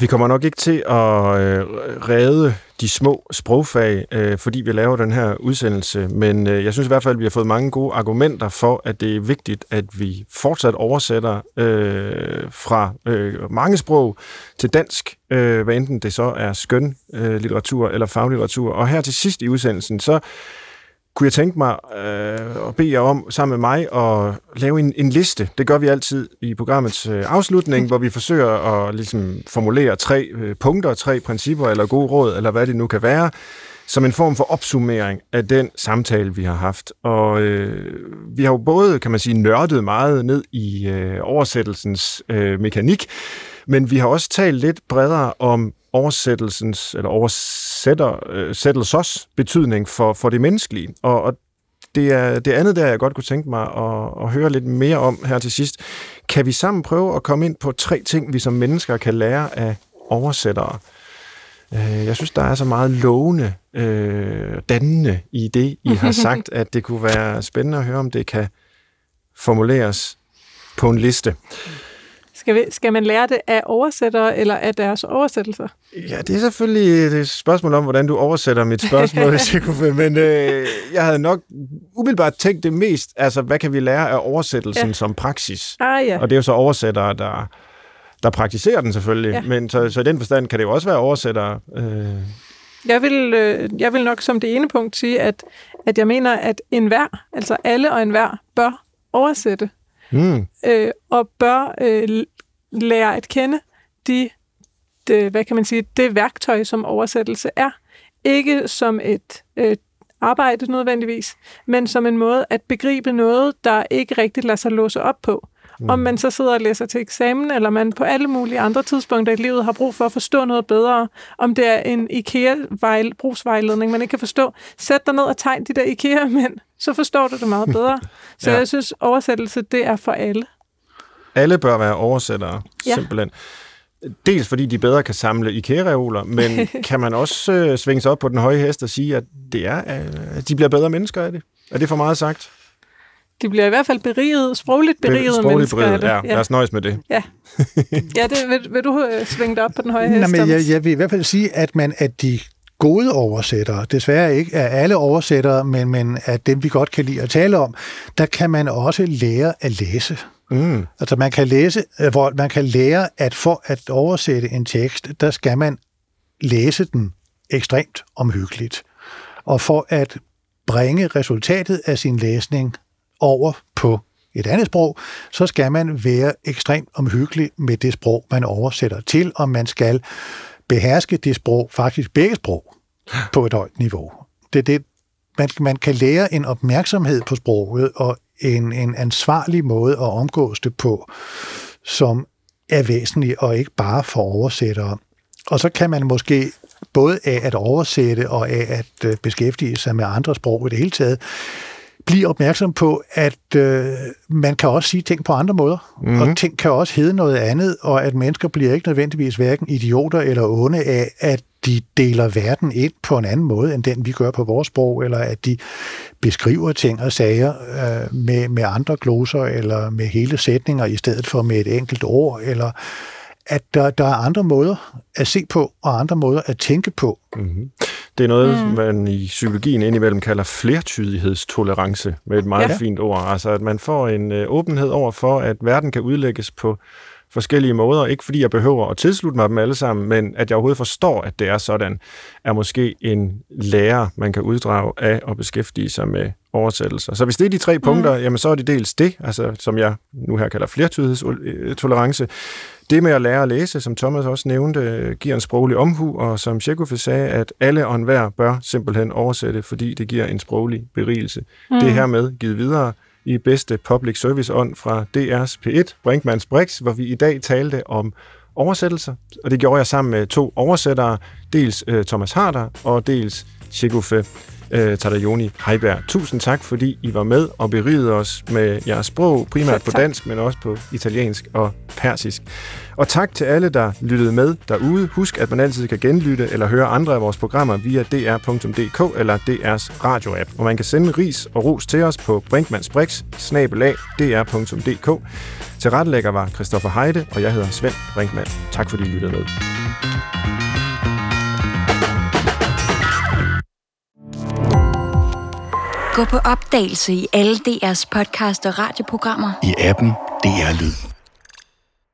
Vi kommer nok ikke til at øh, redde de små sprogfag, øh, fordi vi laver den her udsendelse, men øh, jeg synes i hvert fald, at vi har fået mange gode argumenter for, at det er vigtigt, at vi fortsat oversætter øh, fra øh, mange sprog til dansk, øh, hvad enten det så er skøn øh, litteratur eller faglitteratur. Og her til sidst i udsendelsen, så kunne jeg tænke mig øh, at bede jer om sammen med mig at lave en, en liste. Det gør vi altid i programmets øh, afslutning, hvor vi forsøger at ligesom, formulere tre øh, punkter, tre principper eller gode råd, eller hvad det nu kan være, som en form for opsummering af den samtale, vi har haft. Og øh, vi har jo både, kan man sige, nørdet meget ned i øh, oversættelsens øh, mekanik, men vi har også talt lidt bredere om oversættelsens, eller oversætter, øh, sættelsers betydning for, for det menneskelige. Og, og det er det andet der, jeg godt kunne tænke mig at, at høre lidt mere om her til sidst. Kan vi sammen prøve at komme ind på tre ting, vi som mennesker kan lære af oversættere? Øh, jeg synes, der er så meget lovende, øh, dannende i det, I har sagt, at det kunne være spændende at høre, om det kan formuleres på en liste. Skal, vi, skal man lære det af oversættere eller af deres oversættelser? Ja, det er selvfølgelig et spørgsmål om, hvordan du oversætter mit spørgsmål, men øh, jeg havde nok umiddelbart tænkt det mest, altså hvad kan vi lære af oversættelsen ja. som praksis? Ah, ja. Og det er jo så oversættere, der, der praktiserer den selvfølgelig, ja. men så, så i den forstand kan det jo også være oversættere. Øh. Jeg vil, øh, jeg vil nok som det ene punkt sige, at, at jeg mener, at enhver, altså alle og enhver, bør oversætte mm. øh, og bør øh, lære at kende de, de, hvad kan man sige, det værktøj, som oversættelse er. Ikke som et øh, arbejde nødvendigvis, men som en måde at begribe noget, der ikke rigtig lader sig låse op på. Mm. Om man så sidder og læser til eksamen, eller man på alle mulige andre tidspunkter i livet har brug for at forstå noget bedre, om det er en IKEA-brugsvejledning, man ikke kan forstå, sæt dig ned og tegn de der IKEA-mænd, så forstår du det meget bedre. Så ja. jeg synes, oversættelse, det er for alle. Alle bør være oversættere, ja. simpelthen. Dels fordi de bedre kan samle IKEA-reoler, men kan man også øh, svinge sig op på den høje hest og sige, at det er, øh, de bliver bedre mennesker af det? Er det for meget sagt? De bliver i hvert fald beriget, sprogligt beriget sprogligt mennesker. Beriget, ja. ja. Lad os nøjes med det. Ja, ja det, vil, vil du øh, svinge dig op på den høje hest? Nej, men jeg, jeg vil i hvert fald sige, at man at de gode oversættere, desværre ikke er alle oversættere, men, men at dem, vi godt kan lide at tale om, der kan man også lære at læse. Mm. Altså man kan læse, øh, hvor man kan lære, at for at oversætte en tekst, der skal man læse den ekstremt omhyggeligt. Og for at bringe resultatet af sin læsning over på et andet sprog, så skal man være ekstremt omhyggelig med det sprog, man oversætter til, og man skal beherske det sprog, faktisk begge sprog, på et højt niveau. Det det, man, man kan lære en opmærksomhed på sproget og en, en ansvarlig måde at omgås det på, som er væsentlig og ikke bare for oversættere. Og så kan man måske både af at oversætte og af at øh, beskæftige sig med andre sprog i det hele taget, blive opmærksom på, at øh, man kan også sige ting på andre måder, mm-hmm. og ting kan også hedde noget andet, og at mennesker bliver ikke nødvendigvis hverken idioter eller onde af, at de deler verden ind på en anden måde, end den vi gør på vores sprog, eller at de beskriver ting og sager øh, med, med andre gloser, eller med hele sætninger i stedet for med et enkelt ord, eller at der, der er andre måder at se på, og andre måder at tænke på. Mm-hmm. Det er noget, mm. man i psykologien indimellem kalder flertydighedstolerance, med et meget ja. fint ord. Altså, at man får en øh, åbenhed over for, at verden kan udlægges på forskellige måder. Ikke fordi jeg behøver at tilslutte mig dem alle sammen, men at jeg overhovedet forstår, at det er sådan, er måske en lærer, man kan uddrage af at beskæftige sig med oversættelser. Så hvis det er de tre punkter, mm. jamen så er det dels det, altså, som jeg nu her kalder flertydighedstolerance. Det med at lære at læse, som Thomas også nævnte, giver en sproglig omhu, og som Tjekov sagde, at alle og enhver bør simpelthen oversætte, fordi det giver en sproglig berigelse. Mm. Det er hermed givet videre i bedste public service ånd fra DR's P1, Brinkmanns Brix, hvor vi i dag talte om oversættelser, og det gjorde jeg sammen med to oversættere, dels uh, Thomas Harder og dels Chekofe øh, Tadajoni Heiberg. Tusind tak, fordi I var med og berigede os med jeres sprog, primært på dansk, men også på italiensk og persisk. Og tak til alle, der lyttede med derude. Husk, at man altid kan genlytte eller høre andre af vores programmer via dr.dk eller DR's radio-app. Og man kan sende ris og ros til os på brinkmansbrix, dr.dk. Til rettelægger var Christoffer Heide, og jeg hedder Svend Brinkmann. Tak fordi I lyttede med. Gå på opdagelse i alle DR's podcast og radioprogrammer. I appen DR Lyd.